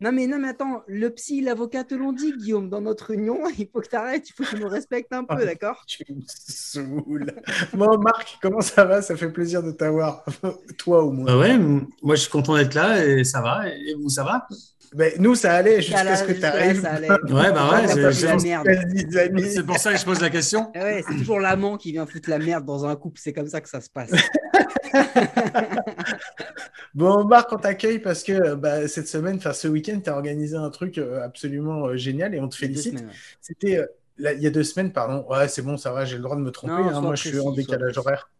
non, mais non, mais attends, le psy, l'avocat te l'ont dit, Guillaume, dans notre union, [laughs] il faut que tu arrêtes, il faut que tu nous respectes un peu, oh, [laughs] d'accord? Tu me saoules. bon, Marc, comment ça va? Ça fait plaisir de t'avoir, [laughs] toi au moins. Bah ouais, moi je suis content d'être là et ça va. Et vous, ça va? Ben, nous, ça allait jusqu'à ce que tu arrives. Ouais, bah ouais, c'est C'est pour ça que je pose la question. Ouais, c'est toujours l'amant qui vient foutre la merde dans un couple. C'est comme ça que ça se passe. Bon, Marc, on t'accueille parce que bah, cette semaine, enfin ce week-end, tu as organisé un truc euh, absolument euh, génial et on te félicite. C'était euh, il y a deux semaines, pardon. Ouais, c'est bon, ça va, j'ai le droit de me tromper. Hein. moi, je suis en décalage horaire.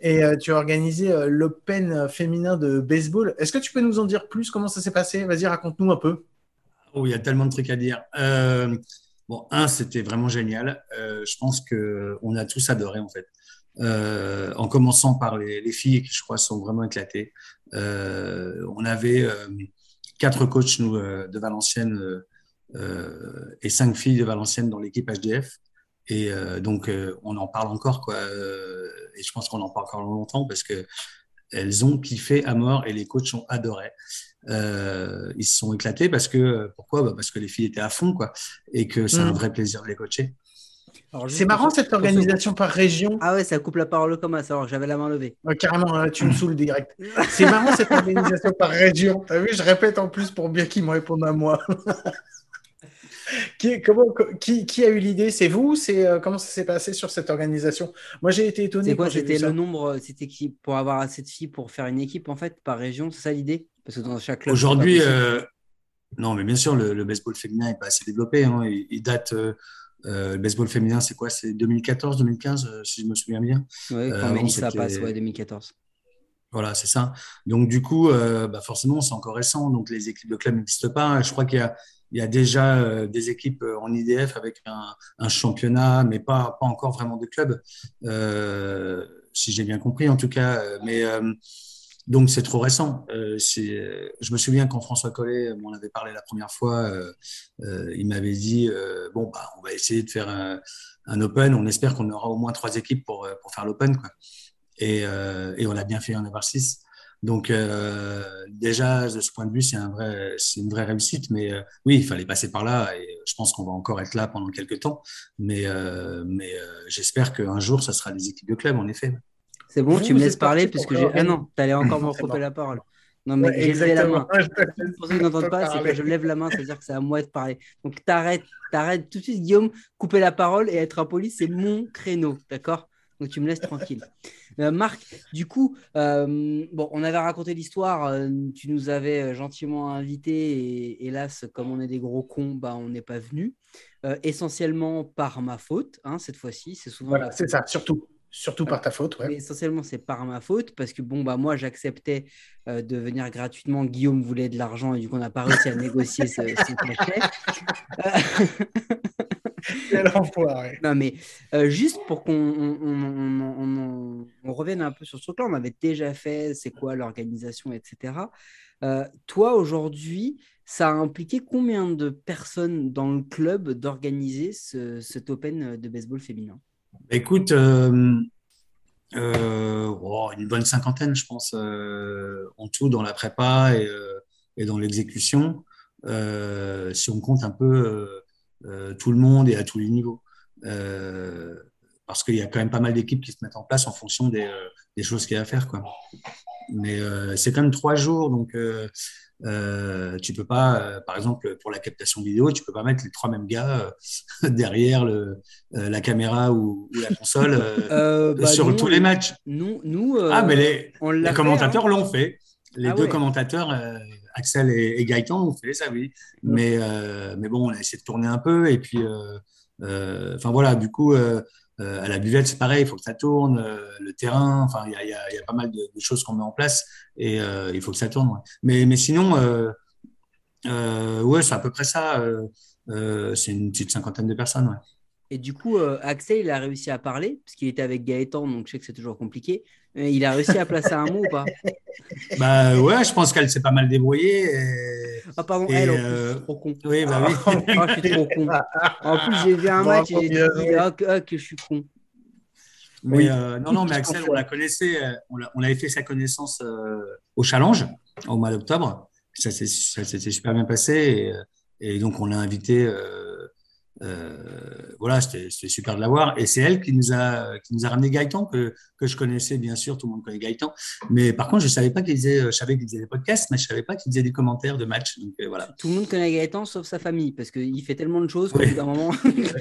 Et euh, tu as organisé euh, l'Open féminin de baseball. Est-ce que tu peux nous en dire plus? Comment ça s'est passé? Vas-y, raconte-nous un peu. Oh, il y a tellement de trucs à dire. Euh, bon, un, c'était vraiment génial. je pense qu'on a tous adoré, en fait. En commençant par les, filles qui, je crois, sont vraiment éclatées. on avait quatre coachs, nous, de Valenciennes et cinq filles de Valenciennes dans l'équipe HDF. Et donc, on en parle encore, quoi et je pense qu'on en parle encore longtemps parce que elles ont kiffé à mort et les coachs ont adoré. Euh, ils se sont éclatés parce que pourquoi? Bah Parce que les filles étaient à fond quoi et que c'est un mm. vrai plaisir de les coacher. C'est marrant cette organisation par région. Ah ouais, ça coupe la parole comme ça. Alors j'avais la main levée. carrément, tu me [laughs] saoules direct. C'est marrant cette organisation par région. T'as vu, je répète en plus pour bien qu'ils me répondent à moi. [laughs] qui, comment, qui, qui, a eu l'idée? C'est vous? C'est euh, comment ça s'est passé sur cette organisation? Moi, j'ai été étonné. C'est quoi? C'était le nombre C'était qui pour avoir assez de filles pour faire une équipe en fait par région C'est ça l'idée? Parce que dans chaque club. Aujourd'hui, euh, non, mais bien sûr, le, baseball féminin n'est pas assez développé. Hein. Il, date. Euh, le baseball féminin, c'est quoi? C'est 2014, 2015, si je me souviens bien. Oui, quand Mélissa passe, ouais, 2014. Voilà, c'est ça. Donc, du coup, bah forcément, c'est encore récent. Donc, les équipes de club n'existent pas. Je crois qu'il y a il y a déjà euh, des équipes euh, en IDF avec un, championnat, mais pas, pas encore vraiment de clubs, euh, si j'ai bien compris en tout cas. Mais donc c'est trop récent. je me souviens quand François Collet m'en avait parlé la première fois, il m'avait dit bon bah on va essayer de faire un, open. On espère qu'on aura au moins trois équipes pour, pour faire l'open quoi. Et, et, on a bien fait en avoir six. Donc euh, déjà, de ce point de vue, c'est un vrai, c'est une vraie réussite. Mais euh, oui, il fallait passer par là et je pense qu'on va encore être là pendant quelques temps. Mais, euh, mais j'espère qu'un jour, ça sera des équipes de club, en effet. C'est bon, tu me laisses parler puisque j'ai. Ah non, tu allais encore me [laughs] recouper la parole. Non, mais j'ai levé la main. [laughs] Pour ceux qui n'entendent pas, c'est que je lève la main, c'est-à-dire que c'est à moi de parler. Donc t'arrêtes, t'arrêtes tout de suite, Guillaume, couper la parole et être impoli, c'est mon créneau, d'accord? Donc tu me laisses tranquille. [laughs] Euh, Marc, du coup, euh, bon, on avait raconté l'histoire, euh, tu nous avais gentiment invité et hélas, comme on est des gros cons, bah, on n'est pas venu. essentiellement par ma faute, hein, cette fois-ci. C'est souvent. Voilà, c'est ça, surtout. Surtout par ta faute, ouais. essentiellement, c'est par ma faute parce que bon, bah moi, j'acceptais de venir gratuitement. Guillaume voulait de l'argent et du coup, on n'a pas réussi à négocier ce, cachet. [laughs] Quel enfoiré. Non, mais euh, juste pour qu'on on, revienne un peu sur ce truc-là, on avait déjà fait c'est quoi l'organisation, etc. Euh, toi, aujourd'hui, ça a impliqué combien de personnes dans le club d'organiser ce, cet Open de baseball féminin? Écoute, euh, oh, une bonne cinquantaine, je pense, en tout dans la prépa et, dans l'exécution. si on compte un peu euh, tout le monde et à tous les niveaux. Euh, parce qu'il y a quand même pas mal d'équipes qui se mettent en place en fonction des, euh, des choses qu'il y a à faire. Quoi. Mais c'est quand même trois jours, donc euh, tu peux pas, par exemple, pour la captation vidéo, tu peux pas mettre les trois mêmes gars [laughs] derrière le, la caméra ou, la console [laughs] bah sur tous les matchs. Nous, nous ah, mais les, les commentateurs hein. l'ont fait. Les ah deux commentateurs, Axel et, Gaëtan ont fait ça, oui. Mais, euh, mais bon, on a essayé de tourner un peu. Et puis, euh, euh, enfin voilà, du coup, à la buvette, c'est pareil, il faut que ça tourne. le terrain, enfin, il y, a, pas mal de, choses qu'on met en place et il faut que ça tourne. Mais, sinon, ouais, c'est à peu près ça. c'est une petite cinquantaine de personnes. Et du coup, Axel, il a réussi à parler, parce qu'il était avec Gaëtan, donc je sais que c'est toujours compliqué. Il a réussi à placer un mot ou pas? [laughs] Bah ouais, je pense qu'elle s'est pas mal débrouillée. Ah pardon, elle, en plus, euh... trop con. Oui, bah oui. [laughs] oh, je suis trop con. En plus, j'ai vu un match et j'ai dit oh, que je suis con. Mais oui. euh, non, non, mais Axel, on la connaissait, euh, on, on avait fait sa connaissance euh, au challenge au mois d'octobre. Ça s'était super bien passé et, euh, et donc on l'a invité euh, voilà, c'était super de l'avoir. Et c'est elle qui nous a qui nous a ramené Gaëtan que, que je connaissais bien sûr, tout le monde connaît Gaëtan. Mais par contre, je savais pas qu'il faisait, je savais qu'il faisait des podcasts, mais je savais pas qu'il faisait des commentaires de matchs. Donc euh, voilà. Tout le monde connaît Gaëtan sauf sa famille parce qu'il fait tellement de choses qu'au bout d'un moment.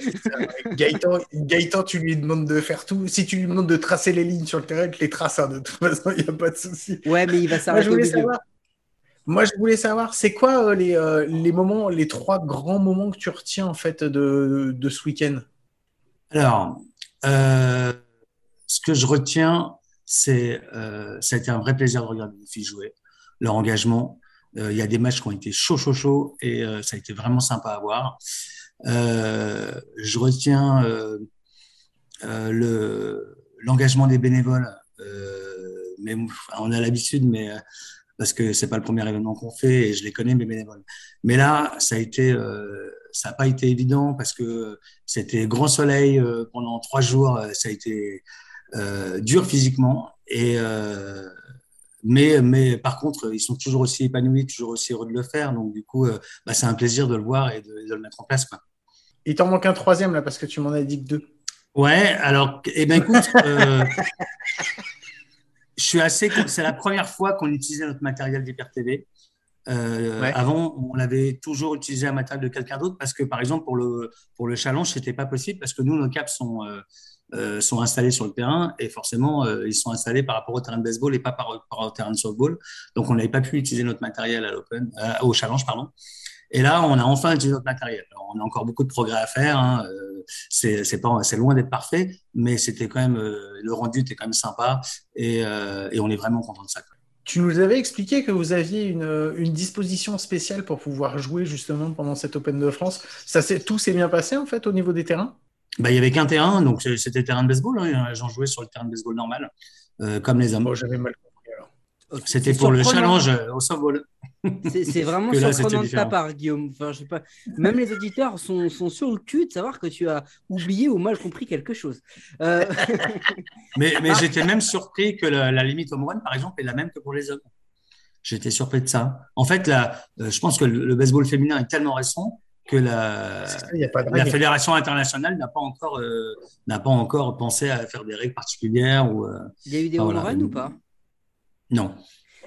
[laughs] Gaëtan, Gaëtan, tu lui demandes de faire tout. Si tu lui demandes de tracer les lignes sur le terrain, il les trace. Hein, de toute façon, il n'y a pas de souci. Ouais, mais il va s'arrêter. Moi, je voulais savoir, c'est quoi euh, les, euh, les, moments, les trois grands moments que tu retiens en fait de, ce week-end? Alors, euh, ce que je retiens, c'est ça a été un vrai plaisir de regarder les filles jouer, leur engagement. Il y a des matchs qui ont été chaud, chaud, chaud, et ça a été vraiment sympa à voir. je retiens le l'engagement des bénévoles. on a l'habitude, mais parce que c'est pas le premier événement qu'on fait et je les connais mes bénévoles. Mais là, ça a été, euh, ça n'a pas été évident parce que c'était grand soleil euh, pendant trois jours, euh, ça a été euh, dur physiquement et mais mais par contre ils sont toujours aussi épanouis, toujours aussi heureux de le faire. Donc du coup, bah, c'est un plaisir de le voir et de, de le mettre en place. Quoi. Il t'en manque un troisième là parce que tu m'en as dit que deux. Ouais, alors, eh ben écoute, [laughs] je suis assez. C'est la première fois qu'on utilisait notre matériel d'Hyper TV. Euh, avant, on avait toujours utilisé un matériel de quelqu'un d'autre parce que, par exemple, pour le, pour le challenge, c'était pas possible parce que nous, nos caps sont, euh, euh, sont installés sur le terrain et forcément, ils sont installés par rapport au terrain de baseball et pas par, rapport au terrain de softball. Donc, on n'avait pas pu utiliser notre matériel à l'open, au challenge, pardon. Et là, on a enfin utilisé notre matériel. on a encore beaucoup de progrès à faire. Hein. C'est, c'est pas, c'est loin d'être parfait, mais c'était quand même le rendu était quand même sympa et, et on est vraiment content de ça. Tu nous avais expliqué que vous aviez une, une, disposition spéciale pour pouvoir jouer justement pendant cette Open de France. Ça tout s'est bien passé en fait au niveau des terrains? Bah, Il y avait qu'un terrain, donc c'était terrain de baseball. Hein. J'en jouais sur le terrain de baseball normal, euh, comme les hommes. j'avais mal c'était pour le challenge euh, au softball. C'est [laughs] vraiment surprenant de ta part, Guillaume. Enfin, je sais pas. Même les auditeurs sont, sont, sur le cul de savoir que tu as oublié ou mal compris quelque chose. Euh, [laughs] mais, mais j'étais même surpris que la, limite home run, par exemple, est la même que pour les hommes. J'étais surpris de ça. En fait, là, euh, je pense que le, baseball féminin est tellement récent que la, la fédération internationale n'a pas encore n'a pas encore pensé à faire des règles particulières ou. Il y a eu des home runs ou pas? Non.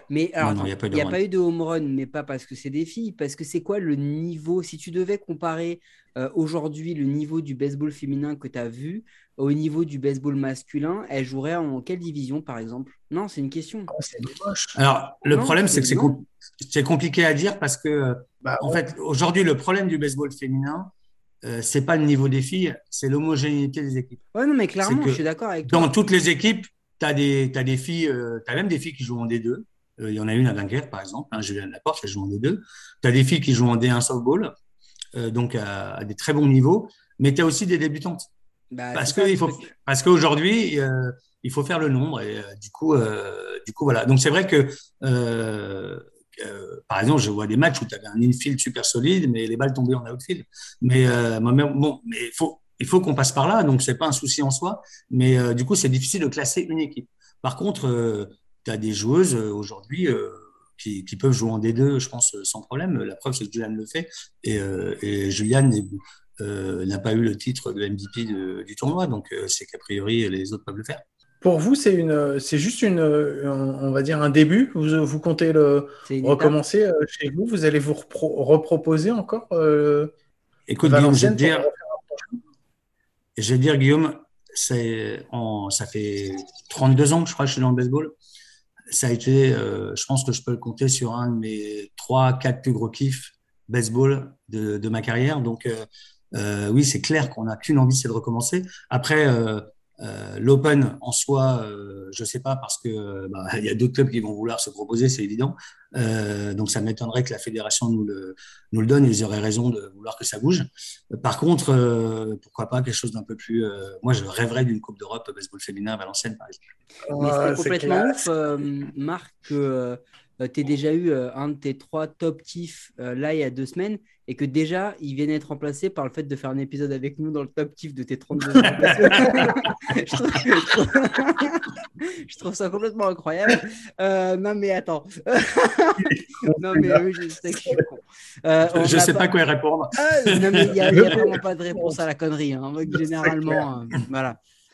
Mais alors, il n'y a, pas, eu de home run, mais pas parce que c'est des filles, parce que c'est quoi le niveau Si tu devais comparer euh, aujourd'hui le niveau du baseball féminin que tu as vu au niveau du baseball masculin, elle jouerait en quelle division par exemple? Non, c'est une question. Ah, alors, le problème, c'est que c'est, compliqué à dire parce que, bah, en fait, aujourd'hui, le problème du baseball féminin, euh, c'est pas le niveau des filles, c'est l'homogénéité des équipes. Ouais, non, mais clairement, je suis d'accord avec toi. Dans toutes les équipes, tu as, as, des filles, euh, tu as même des filles qui jouent en D2. Euh, il y en a une à Dunkerque, par exemple, hein, Julien Laporte, elle joue en D2. Tu as des filles qui jouent en D1 softball, euh, donc à, à, des très bons niveaux, mais tu as aussi des débutantes. Bah, parce, que il faut, parce qu'aujourd'hui, euh, il faut faire le nombre, et euh, du, coup, du coup, voilà. Donc c'est vrai que, par exemple, je vois des matchs où tu avais un infield super solide, mais les balles tombaient en outfield. Mais, bon, mais faut, il faut qu'on passe par là, donc c'est pas un souci en soi, mais euh, du coup c'est difficile de classer une équipe. Par contre, euh, tu as des joueuses euh, aujourd'hui qui, peuvent jouer en D2, je pense, sans problème. La preuve, c'est que Juliane le fait, et, et Juliane n'a pas eu le titre de MVP du tournoi, donc c'est qu'a priori les autres peuvent le faire. Pour vous, c'est une, c'est juste une, on va dire un début. Vous, vous comptez le recommencer chez vous. Vous allez vous reproposer encore. Écoute, Guillaume, je vais dire, je vais dire, Guillaume, en, ça fait 32 ans que je crois que je suis dans le baseball. Ça a été, euh, je pense que je peux le compter sur un de mes trois, quatre plus gros kiffs baseball de, de ma carrière. Donc, euh, euh, oui, c'est clair qu'on n'a qu'une envie, c'est de recommencer. Après, euh, euh, L'Open en soi, euh, je sais pas parce que bah, [laughs] il y a d'autres clubs qui vont vouloir se proposer, c'est évident. Euh, donc ça m'étonnerait que la fédération nous le, nous le donne. Ils auraient raison de vouloir que ça bouge. Par contre, euh, pourquoi pas quelque chose d'un peu plus. Euh, moi, je rêverais d'une Coupe d'Europe baseball féminin à Valenciennes, par exemple. Mais c'est complètement ouf, Marc, que tu aies déjà eu un de tes trois top kiffs là il y a deux semaines et que déjà, ils viennent être remplacés par le fait de faire un épisode avec nous dans le top kiff de tes 32 ans. [laughs] [laughs] [laughs] je, trouve... ça complètement incroyable. Euh, non, mais attends. non, mais oui, je sais que je suis con. Euh, je ne sais pas... quoi répondre. Ah, non, mais il n'y a, vraiment pas de réponse à la connerie. Hein. Généralement,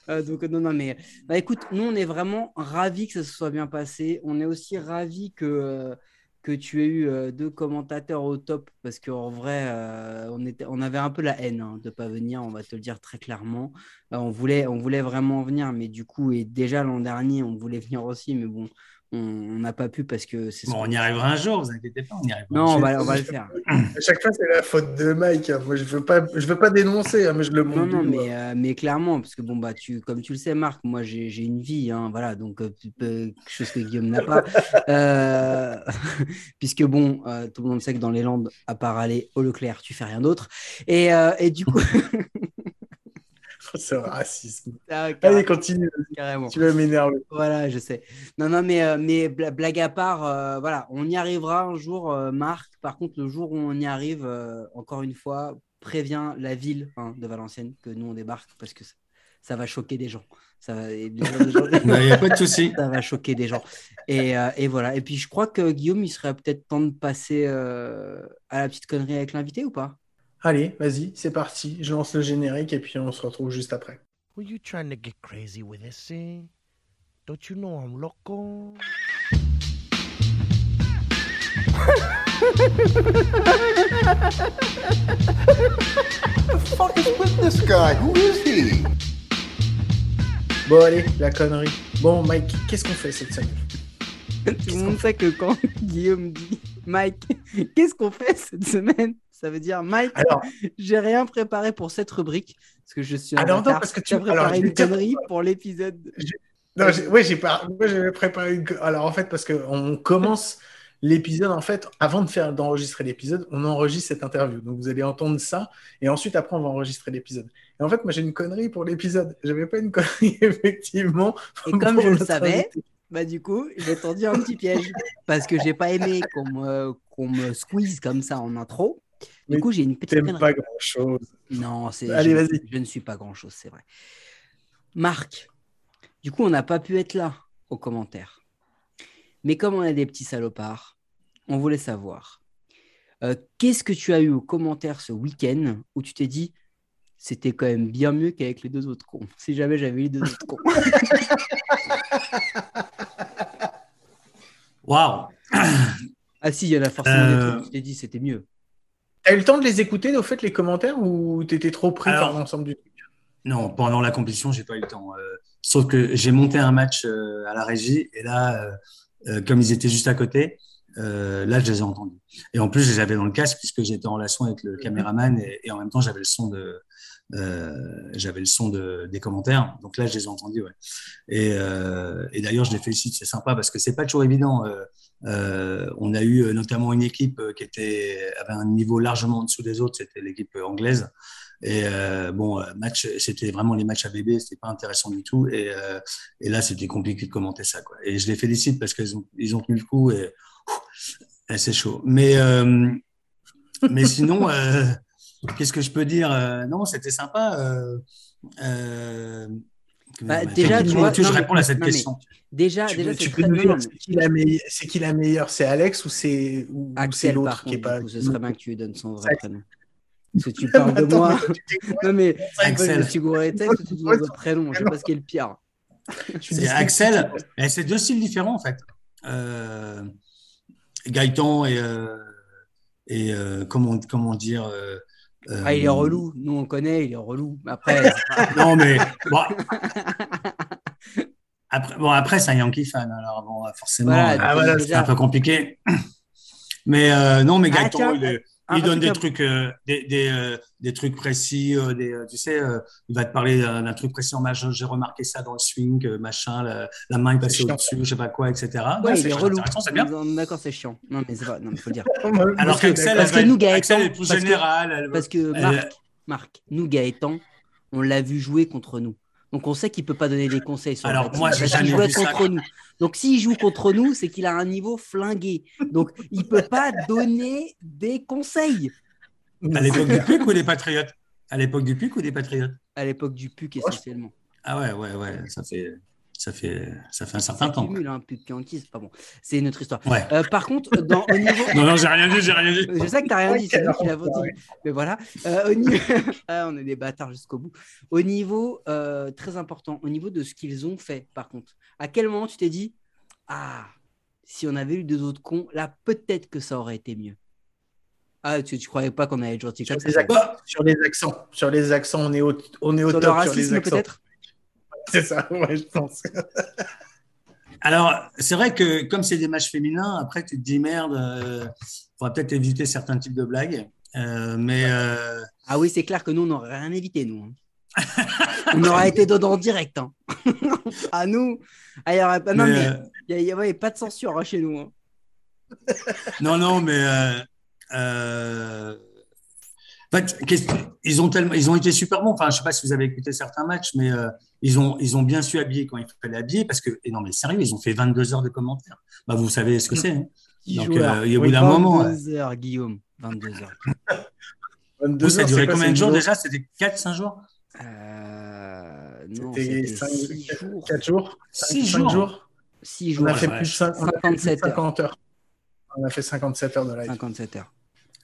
euh, donc non, non, mais bah, écoute, nous on est vraiment ravis que ça se soit bien passé. On est aussi ravis que que tu aies eu euh, deux commentateurs au top parce qu'en vrai, euh, on, était, on avait un peu la haine hein, de ne pas venir, on va te le dire très clairement. Euh, on, voulait, on voulait vraiment venir, mais du coup, et déjà l'an dernier, on voulait venir aussi, mais bon, on n'a pas pu parce que c'est. Bon, on y arrivera un jour, vous inquiétez pas, on y arrivera. Non, on va, on va, le faire. À chaque fois, c'est la faute de Mike. Hein. Moi, je veux pas, je veux pas dénoncer, hein, mais je le montre. Non, non, mais, euh, mais clairement, parce que bon bah, tu, comme tu le sais, Marc, moi j'ai une vie, hein, voilà, donc euh, quelque chose que Guillaume n'a pas, [laughs] euh, [laughs] puisque bon, tout le monde sait que dans les Landes, à part aller au Leclerc, tu fais rien d'autre, et, et du coup. [laughs] C'est racisme. Ah, Allez, continue. Carrément. Tu vas m'énerver. Voilà, je sais. Non, non, mais, euh, mais blague à part, euh, voilà, on y arrivera un jour, euh, Marc. Par contre, le jour où on y arrive, encore une fois, prévient la ville hein, de Valenciennes que nous on débarque parce que ça, va choquer des gens. Ça va, il [laughs] n'y a pas de souci. [laughs] Ça va choquer des gens. Et, et, voilà. Et puis je crois que Guillaume, il serait peut-être temps de passer à la petite connerie avec l'invité ou pas? Allez, vas-y, c'est parti. Je lance le générique et puis on se retrouve juste après. Were you trying to get crazy with this scene? Don't you know I'm loco? fuck is with this guy? Who is he? Bon, allez, la connerie. Bon, Mike, qu'est-ce qu'on fait cette semaine? Tout le monde sait que quand [laughs] Guillaume dit Mike, qu'est-ce qu'on fait cette semaine? Ça veut dire Mike, Alors, [laughs] j'ai rien préparé pour cette rubrique parce que je suis en Alors, non, parce que tu- as préparé alors, une connerie pour l'épisode. non, j'ai- ouais, j'ai pas. Moi, j'avais préparé une. Alors, en fait, parce que on commence [laughs] l'épisode, en fait, avant de faire d'enregistrer l'épisode, on enregistre cette interview. Donc, vous allez entendre ça, et ensuite, après, on va enregistrer l'épisode. Et en fait, moi, j'ai une connerie pour l'épisode. J'avais pas une [laughs] connerie, effectivement. Et comme je le savais, invité. bah du coup, j'ai tendu un petit piège parce que j'ai pas aimé qu'on me, qu'on me squeeze comme ça en intro. Du Mais coup, j'ai une petite pas grand chose. Non, c'est. Allez, je, vas-y. je ne suis pas grand chose, c'est vrai. Marc, du coup, on n'a pas pu être là aux commentaires. Mais comme on est des petits salopards, on voulait savoir euh, qu'est-ce que tu as eu aux commentaires ce week-end où tu t'es dit c'était quand même bien mieux qu'avec les deux autres cons? Si jamais j'avais eu les deux autres cons. [laughs] Waouh ah si, il y en a forcément des Euh, trucs où tu t'es dit c'était mieux. T'as eu le temps de les écouter, au fait, les commentaires, ou t'étais trop pris Alors- par l'ensemble du truc? Non, pendant la compétition, j'ai pas eu le temps. Euh, sauf que j'ai monté un match euh, à la régie et là, euh, comme ils étaient juste à côté, là, je les ai entendus. Et en plus, je les avais dans le casque puisque j'étais en relation avec le caméraman et, et en même temps, j'avais le son de, j'avais le son de, des commentaires. Donc là, je les ai entendus. Ouais. Et, et d'ailleurs, je les félicite. C'est sympa parce que c'est pas toujours évident. Euh, on a eu euh, notamment une équipe euh, qui était avait un niveau largement en dessous des autres. C'était l'équipe anglaise. Et bon, match, c'était vraiment les matchs à bébé, c'était pas intéressant du tout. Et, là, c'était compliqué de commenter ça. Et je les félicite parce qu'ils ont, tenu le coup et, c'est chaud. Mais, mais sinon, qu'est-ce que je peux dire? Non, c'était sympa. Bah, déjà, tu effectivement, vois- tu, je non, mais- réponds à cette non, question. Déjà, Tu déjà peux, tu nous dire c'est qui la meilleure C'est qui la meilleure C'est Alex ou c'est ou, ou c'est Axel, l'autre qui est pas coup, ce serait bien que tu lui donnes son vrai prénom. Parce que tu [laughs] parles de moi. tu [laughs] Non, mais Axel. je me suis gouré texte, tu dis votre prénom. Je sais pas ce qui est le pire. [laughs] C'est. Axel. C'est deux styles différents en fait. Euh, Gaëtan et, euh, et euh, comment, comment dire euh, euh, Ah, il est relou. Nous, on connaît, il est relou. Après, [laughs] Non, mais bon. [laughs] Après, bon, après c'est un Yankee fan, alors bon, forcément, Voilà, euh, Ah, voilà, c'est un peu compliqué. [clears throat] Mais euh, non, mais Ah, Gaëtan, il, est- il donne des truc trucs, euh, des, des, euh, des trucs précis, euh, des, tu sais, il va te parler d'un truc précis en machin, j'ai remarqué ça dans le swing, machin, la, la main est passée au-dessus, je sais pas quoi, etc. Ouais, il c'est est relou. c'est bien. D'accord, c'est chiant. Non, mais c'est. Non, mais faut le dire. [laughs] Alors qu'Axel, est plus parce que- générale. elle- Parce que elle- Marc, Marc, nous, Gaëtan, on l'a vu jouer contre nous. Donc on sait qu'il peut pas donner des conseils sur Alors, le moi, j'ai jamais joue vu ça. contre nous. Donc s'il joue contre nous, c'est qu'il a un niveau flingué. Donc il peut pas donner des conseils. À l'époque du PUC ou des Patriotes? À l'époque du PUC ou des Patriotes? À l'époque du PUC essentiellement. Ah ouais, ouais, ouais, ça fait, ça fait, ça fait un certain temps. cumule, hein, c'est pas bon. C'est une autre histoire. Ouais. Euh, par contre, dans, au niveau. [laughs] Non, non, j'ai rien dit, j'ai rien dit. Je sais que tu n'as rien dit, c'est nous qui l'avons Ouais. dit. Mais voilà. Euh, au niveau... [laughs] Ah, on est des bâtards jusqu'au bout. Au niveau, euh, très important, au niveau de ce qu'ils ont fait, par contre, à quel moment tu t'es dit Ah, si on avait eu deux autres cons, là, peut-être que ça aurait été mieux. Ah, tu, tu croyais pas qu'on allait être gentil Sur comme les, ça accents, sur les accents, sur les accents, on est au, on est au Sur le top sur les accents. peut-être? C'est ça, ouais, je pense. Alors, c'est vrai que comme c'est des matchs féminins, après tu te dis merde, euh, faudrait peut-être éviter certains types de blagues. Euh, mais euh, Ah oui, c'est clair que nous, on n'aurait rien évité, nous. hein. [laughs] on aurait été dedans direct. Hein. [laughs] à nous. Ah, il y aurait pas... Non, mais, mais euh, il n'y a, ouais, pas de censure hein, chez nous. hein. non, non, mais euh, euh, fait, ils ont tellement, ils ont été super bons. Enfin, je sais pas si vous avez écouté certains matchs, mais euh, ils ont, ils ont bien su habiller quand il fallait habiller parce que, et non, mais sérieux, ils ont fait 22 heures de commentaires. Bah, vous savez ce que c'est. hein. Donc, euh, il y a au Oui, bout d'un moment. 22 heures, Guillaume. 22 heures. [laughs] 22 Vous, ça a heures, duré c'est quoi, combien de jours déjà? C'était 4-5 jours? Euh, non, C'était 6 jours. 4 jours Six 5 jours. jours 6 On jours. a fait ouais. plus de 5, on a fait plus de 57 heures. 50 heures. On a fait 57 heures de live. 57 heures.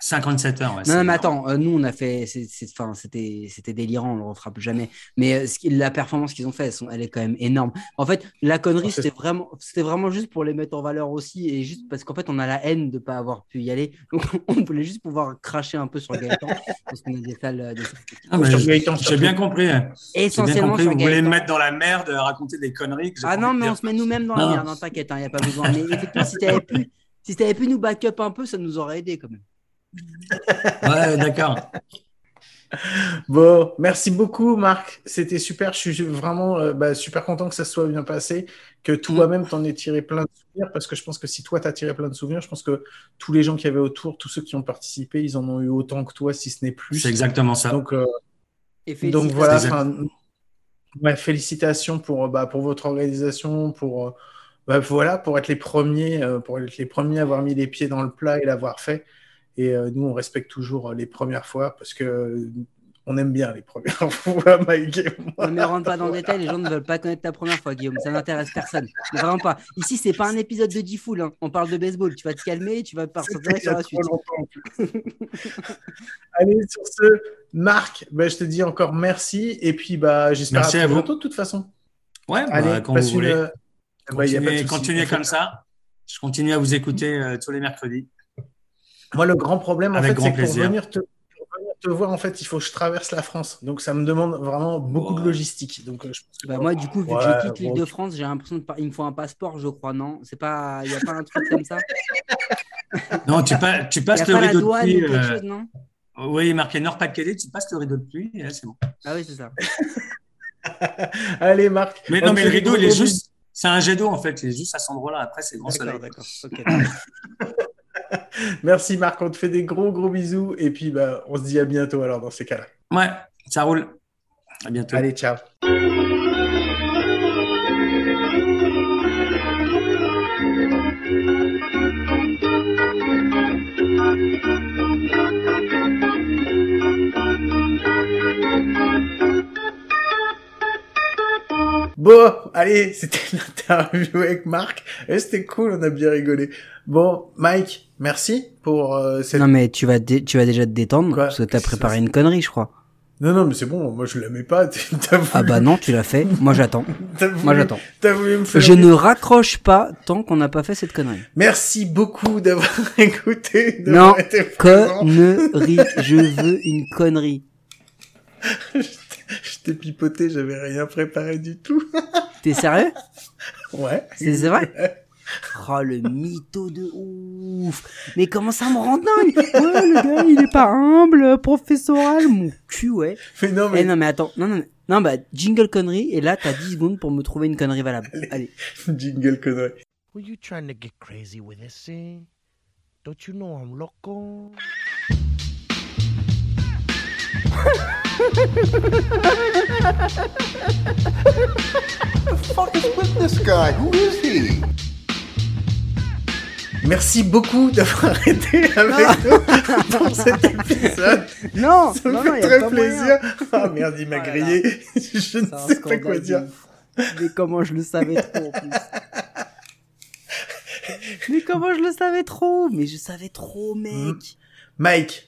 57 heures, ouais. Non, mais attends, euh, nous on a fait, c'était, c'était délirant, on le refera plus jamais. Mais euh, ce qui- la performance qu'ils ont fait, elles sont- elle est quand même énorme. En fait, la connerie, c'est- c'était vraiment, c'était vraiment juste pour les mettre en valeur aussi, et juste parce qu'en fait, on a la haine de pas avoir pu y aller. [laughs] Donc, on voulait juste pouvoir cracher un peu sur Gaëtan, [laughs] parce qu'on a des salles, euh, des. Ah, j'ai- bien compris. hein. J'ai bien Essentiellement compris. Vous voulez me mettre dans la merde, euh, raconter des conneries. que Ah non, mais on se met nous-mêmes dans la Non. merde, hein, t'inquiète, il n'y a pas besoin. Mais effectivement, si t'avais pu, si t'avais pu nous back up un peu, ça nous aurait aidé quand même. Ouais, d'accord. [laughs] Bon, merci beaucoup, Marc. C'était super. Je suis vraiment euh, bah, super content que ça soit bien passé, que toi-même t'en aies tiré plein de souvenirs, parce que je pense que si toi t'as tiré plein de souvenirs, je pense que tous les gens qui avaient autour, tous ceux qui ont participé, ils en ont eu autant que toi, si ce n'est plus. C'est exactement ça. Donc, euh, donc félicitations. voilà. Ouais, félicitations pour bah, pour votre organisation, pour euh, bah, voilà, pour être les premiers, euh, pour être les premiers à avoir mis les pieds dans le plat et l'avoir fait. Et euh, nous, on respecte toujours euh, les premières fois parce que on aime bien les premières [laughs] fois, Mike et moi. Ne me rentre pas dans le détail, les gens ne veulent pas connaître ta première fois, Guillaume. Ça n'intéresse personne. Vraiment pas. Ici, c'est pas un épisode de D-Fool. hein. On parle de baseball. Tu vas te calmer, tu vas partir sur la suite. longtemps en plus. [laughs] Allez, sur ce, Marc, bah, je te dis encore merci. Et puis, bah, j'espère Merci à, vous. bientôt de toute façon. Ouais, bah, Allez, quand passe vous une. voulez. euh, Continuez, comme ça. Je continue à vous écouter euh, tous les mercredis. Moi, le grand problème, en Avec fait, c'est que pour venir, te, pour venir te voir, en fait, il faut que je traverse la France. Donc, ça me demande vraiment beaucoup de logistique. Donc, euh, je pense que- Bah, moi, du coup, vu Ouais, que je quitte bon. l'île de France, j'ai l'impression de. Il me faut un passeport, je crois, non? C'est pas. Il n'y a pas un truc comme ça? [laughs] Non, tu, pas, tu passes a le rideau de douane ou pluie. euh, chose, non? Oui, marqué Nord-Pas-de-Calais, tu passes le rideau de pluie et là, c'est bon. Ah oui, c'est ça. [laughs] Allez, Marc. Mais on non, mais le rideau, il est juste. C'est un jet d'eau en fait, il est juste à cet endroit-là. Après, c'est grand soleil. D'accord, d'accord. [laughs] Ok. [laughs] Merci, Marc. On te fait des gros, gros bisous. Et puis, bah, on se dit à bientôt, alors, dans ces cas-là. Ouais, ça roule. À bientôt. Allez, ciao. Bon, allez, c'était [laughs] l'interview avec Marc. Et c'était cool, on a bien rigolé. Bon, Mike, merci pour euh, cette... Non, mais tu vas, tu vas déjà te détendre Quoi parce que t'as préparé une connerie, je crois. Non, non, mais c'est bon, moi je l'aimais pas. [laughs] T'as voulu, Ah bah non, tu l'as fait. Moi, j'attends. [laughs] voulu- Moi, j'attends. T'as voulu me faire... Je ne raccroche pas tant qu'on n'a pas fait cette connerie. Merci beaucoup d'avoir écouté, Non, été connerie. Je veux une connerie. [laughs] Je t'ai pipoté, j'avais rien préparé du tout. [laughs] T'es sérieux? Ouais. C'est vrai? Oh, le mytho de ouf Mais comment ça me rend dingue? Ouais, le gars, il est pas humble, professoral, mon cul, ouais. Mais non, Eh mais non, mais attends, non, non, mais- non, bah, jingle connerie, et là, t'as 10 secondes pour me trouver une connerie valable. Allez. [laughs] jingle connerie. Were you trying to get crazy with this thing? Don't you know I'm loco? Fuck is with this guy? Who is he? Merci beaucoup d'avoir [laughs] été avec nous pour cet épisode. Non Ça me non, fait très plaisir. Ah merde, il m'a Oh grillé. [laughs] Je ne sais pas quoi dire. Mais comment je le savais trop en plus. [laughs] Mais comment je le savais trop Mais je savais trop, mec. Mike,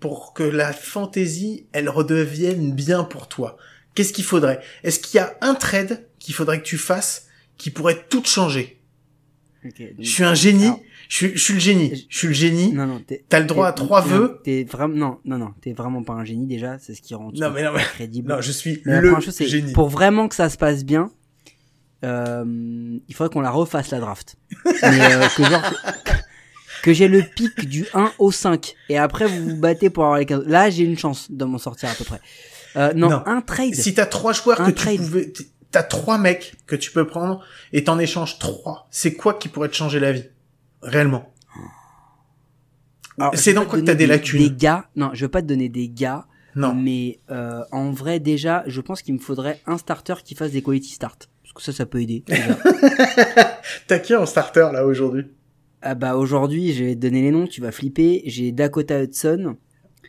pour que la fantaisie, elle redevienne bien pour toi, qu'est-ce qu'il faudrait? Est-ce qu'il y a un trade qu'il faudrait que tu fasses qui pourrait tout changer? Donc- Je suis un génie. Alors- Je suis, je suis le génie. Je suis le génie. Non, non, t'es. T'as le droit à trois non, vœux. T'es vraiment, non, non, non, t'es vraiment pas un génie déjà, c'est ce qui rend. Non, mais non, mais- crédible. Non, je suis Mais le chose, génie. pour vraiment que ça se passe bien, euh, il faudrait qu'on la refasse la draft. [laughs] Mais, euh, que genre, que, j'ai le pic du 1 au 5 et après vous vous battez pour avoir les 15. Là, j'ai une chance de m'en sortir à peu près. Euh, non, Non. un trade. Si t'as trois joueurs Un que tu pouvais, t'as trois mecs que tu peux prendre et t'en échanges trois. C'est quoi qui pourrait te changer la vie? Réellement. C'est dans quoi que t'as des lacunes? Des gars, non, je veux pas te donner des gars, Non. mais euh, en vrai déjà, je pense qu'il me faudrait un starter qui fasse des quality start. Parce que ça, ça peut aider. [laughs] T'as qui en starter là aujourd'hui? Ah bah aujourd'hui, je vais te donner les noms, tu vas flipper. J'ai Dakota Hudson,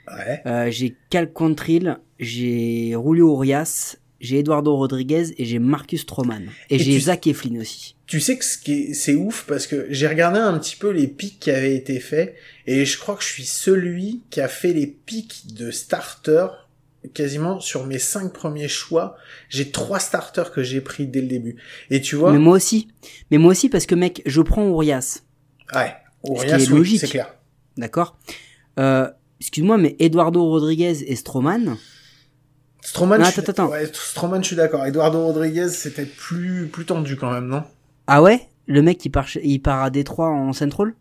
Ouais. euh, j'ai Cal Quantrill, j'ai Julio Urias j'ai Eduardo Rodriguez et j'ai Marcus Stroman. Et, Et j'ai Zach Eflin aussi. Tu sais que ce qui est, c'est ouf parce que j'ai regardé un petit peu les pics qui avaient été faits et je crois que je suis celui qui a fait les pics de starter quasiment sur mes cinq premiers choix. J'ai trois starters que j'ai pris dès le début. Et tu vois, Mais moi aussi. Mais moi aussi parce que mec, je prends Urias. Ouais, qui Urias, est oui, logique. c'est clair. D'accord euh, Excuse-moi, mais Eduardo Rodriguez et Stroman, Stroman, Non, je suis- attends, attends. ouais, Stroman, je suis d'accord. Eduardo Rodriguez, c'était plus plus tendu quand même, non? Ah ouais? Le mec il part, il part à Détroit en Central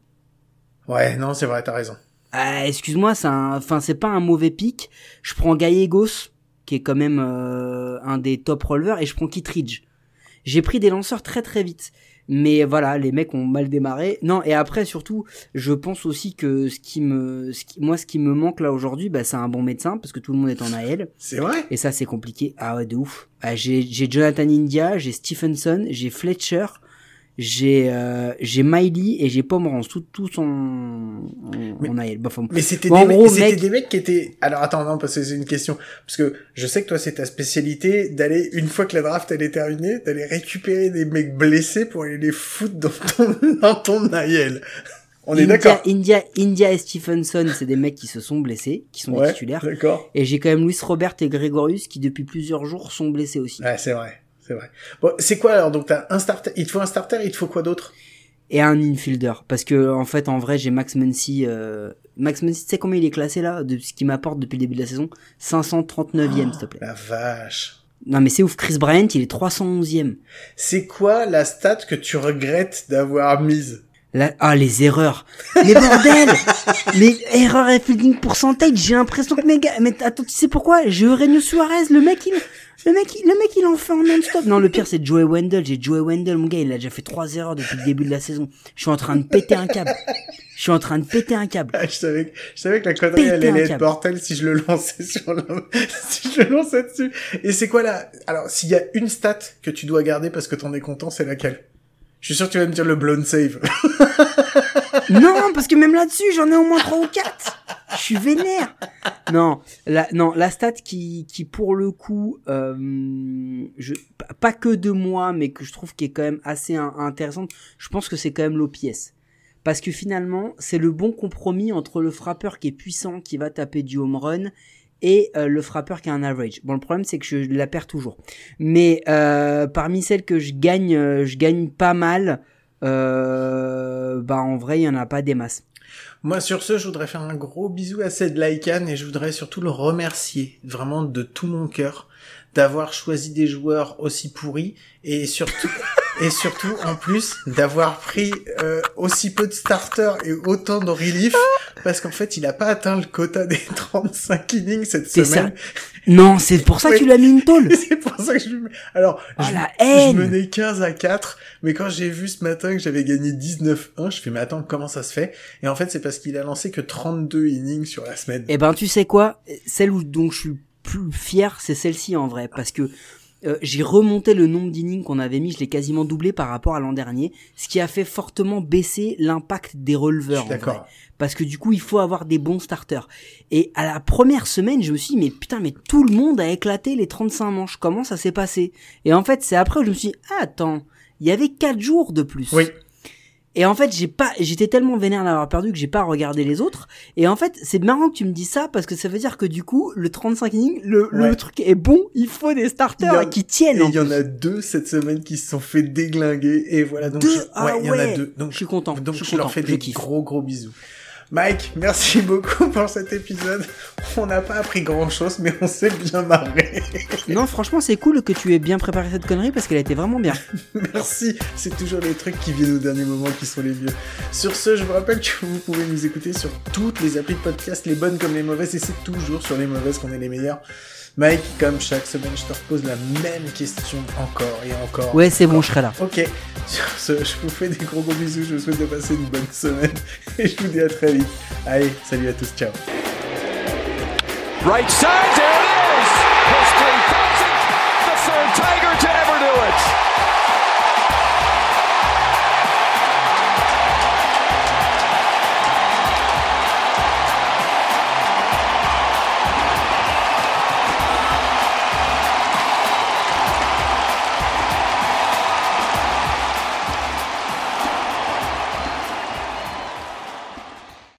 Ouais, non, c'est vrai, t'as raison. Ah, excuse-moi, c'est un, enfin c'est pas un mauvais pic. Je prends Gallegos, qui est quand même euh, un des top releveurs, et je prends Kittridge. J'ai pris des lanceurs très très vite, mais voilà, les mecs ont mal démarré. Non, et après surtout, je pense aussi que ce qui me, ce qui- moi ce qui me manque là aujourd'hui, bah, c'est un bon médecin parce que tout le monde est en AL, C'est vrai? Et ça c'est compliqué. Ah ouais, de ouf. Ah, j'ai j'ai Jonathan India, j'ai Stephenson, j'ai Fletcher. J'ai euh, j'ai Miley et j'ai Pomerance, tout tous en, en, Mais- c'était Bon, des, gros, mecs- c'était mec- des mecs qui étaient. Alors attends, non, parce que c'est une question. Parce que je sais que toi, c'est ta spécialité d'aller une fois que la draft elle est terminée, d'aller récupérer des mecs blessés pour aller les foutre dans ton [laughs] dans ton AIL. On est d'accord. India, India et Stephenson, c'est des mecs qui se sont blessés, qui sont des titulaires. d'accord. Et j'ai quand même Luis Robert et Gregorius qui depuis plusieurs jours sont blessés aussi. Ouais, c'est vrai, c'est vrai. Bon, c'est quoi alors Donc t'as un starter. Il te faut un starter. Il te faut quoi d'autre? Et un infielder. Parce que en fait, en vrai, j'ai Max Muncy. Euh... Max Muncy, tu sais combien il est classé là de ce qu'il m'apporte depuis le début de la saison? 539e, s'il te plaît. La vache. Non mais c'est ouf, Chris Bryant, il est 311e. C'est quoi la stat que tu regrettes d'avoir mise? Ah les erreurs. Mais bordel [laughs] Mais erreur et percentage, j'ai l'impression que mes gars... Mais attends, tu sais pourquoi? J'ai Eugenio Suarez, le mec il... Le mec, il- le mec, il en fait en non-stop. Non, le pire, c'est Joey Wendell. J'ai Joey Wendell, mon gars, il a déjà fait trois erreurs depuis le début de la saison. Je suis en train de péter un câble. Je suis en train de péter un câble. Ah, je savais, que- je savais que la connerie Péter elle allait être mortelle si je le lançais sur la, [laughs] si je le lançais dessus. Et c'est quoi là? Alors, s'il y a une stat que tu dois garder parce que t'en es content, c'est laquelle? Je suis sûr que tu vas me dire le blown save. [laughs] Non, parce que même là-dessus, j'en ai au moins trois ou quatre. Je suis vénère. Non, la, non, la stat qui, qui pour le coup, euh, je, pas- que de moi, mais que je trouve qui est quand même assez in- intéressante, je pense que c'est quand même l'OPS. Parce que finalement, c'est le bon compromis entre le frappeur qui est puissant, qui va taper du home run, et euh, le frappeur qui a un average. Bon, le problème c'est que je la perds toujours. Mais euh, parmi celles que je gagne, je gagne pas mal. Euh, bah en vrai, il y en a pas des masses. Moi, sur ce, je voudrais faire un gros bisou à Ced Laikan et je voudrais surtout le remercier vraiment de tout mon cœur d'avoir choisi des joueurs aussi pourris et surtout [laughs] et surtout en plus d'avoir pris euh, aussi peu de starters et autant de relief parce qu'en fait il a pas atteint le quota des [laughs] 35 innings cette C'est semaine. Non, c'est pour ça que [laughs] tu l'as mis une tôle. C'est pour ça que je. Alors, Oh, je, la je haine menais 15 à 4, mais quand j'ai vu ce matin que j'avais gagné 19-1, je fais, mais attends, comment ça se fait? Et en fait, c'est parce qu'il a lancé que 32 innings sur la semaine. Eh ben, tu sais quoi? Celle où, dont je suis plus fier, c'est celle-ci en vrai, parce que euh, j'ai remonté le nombre d'innings qu'on avait mis, je l'ai quasiment doublé par rapport à l'an dernier, ce qui a fait fortement baisser l'impact des releveurs. d'accord. Parce que du coup, il faut avoir des bons starters. Et à la première semaine, je me suis dit, mais putain, mais tout le monde a éclaté les 35 manches. Comment ça s'est passé? Et en fait, c'est après que je me suis dit, ah, attends, il y avait 4 jours de plus. Oui. Et en fait, j'ai pas, j'étais tellement vénère d'avoir perdu que j'ai pas regardé les autres. Et en fait, c'est marrant que tu me dis ça parce que ça veut dire que du coup, le 35 innings, le, le truc est bon. Il faut des starters qui tiennent. Et il y en a deux cette semaine qui se sont fait déglinguer, et voilà, donc Deux je- Ah ouais, il y en a deux. Donc Je suis content, Donc je je, leur fais des gros gros bisous. Mike, merci beaucoup pour cet épisode. On n'a pas appris grand chose, mais on s'est bien marré. Non, franchement, c'est cool que tu aies bien préparé cette connerie parce qu'elle a été vraiment bien. [laughs] Merci, c'est toujours les trucs qui viennent au dernier moment qui sont les mieux. Sur ce, je vous rappelle que vous pouvez nous écouter sur toutes les applis de podcast, les bonnes comme les mauvaises, et c'est toujours sur les mauvaises qu'on est les meilleurs. Mike, comme chaque semaine, je te repose la même question encore et encore. Ouais, c'est bon, je serai là. Ok, [laughs] sur ce, je vous fais des gros gros bisous, je vous souhaite de passer une bonne semaine, [laughs] et je vous dis à très vite. Allez, salut à tous, ciao. Right side, there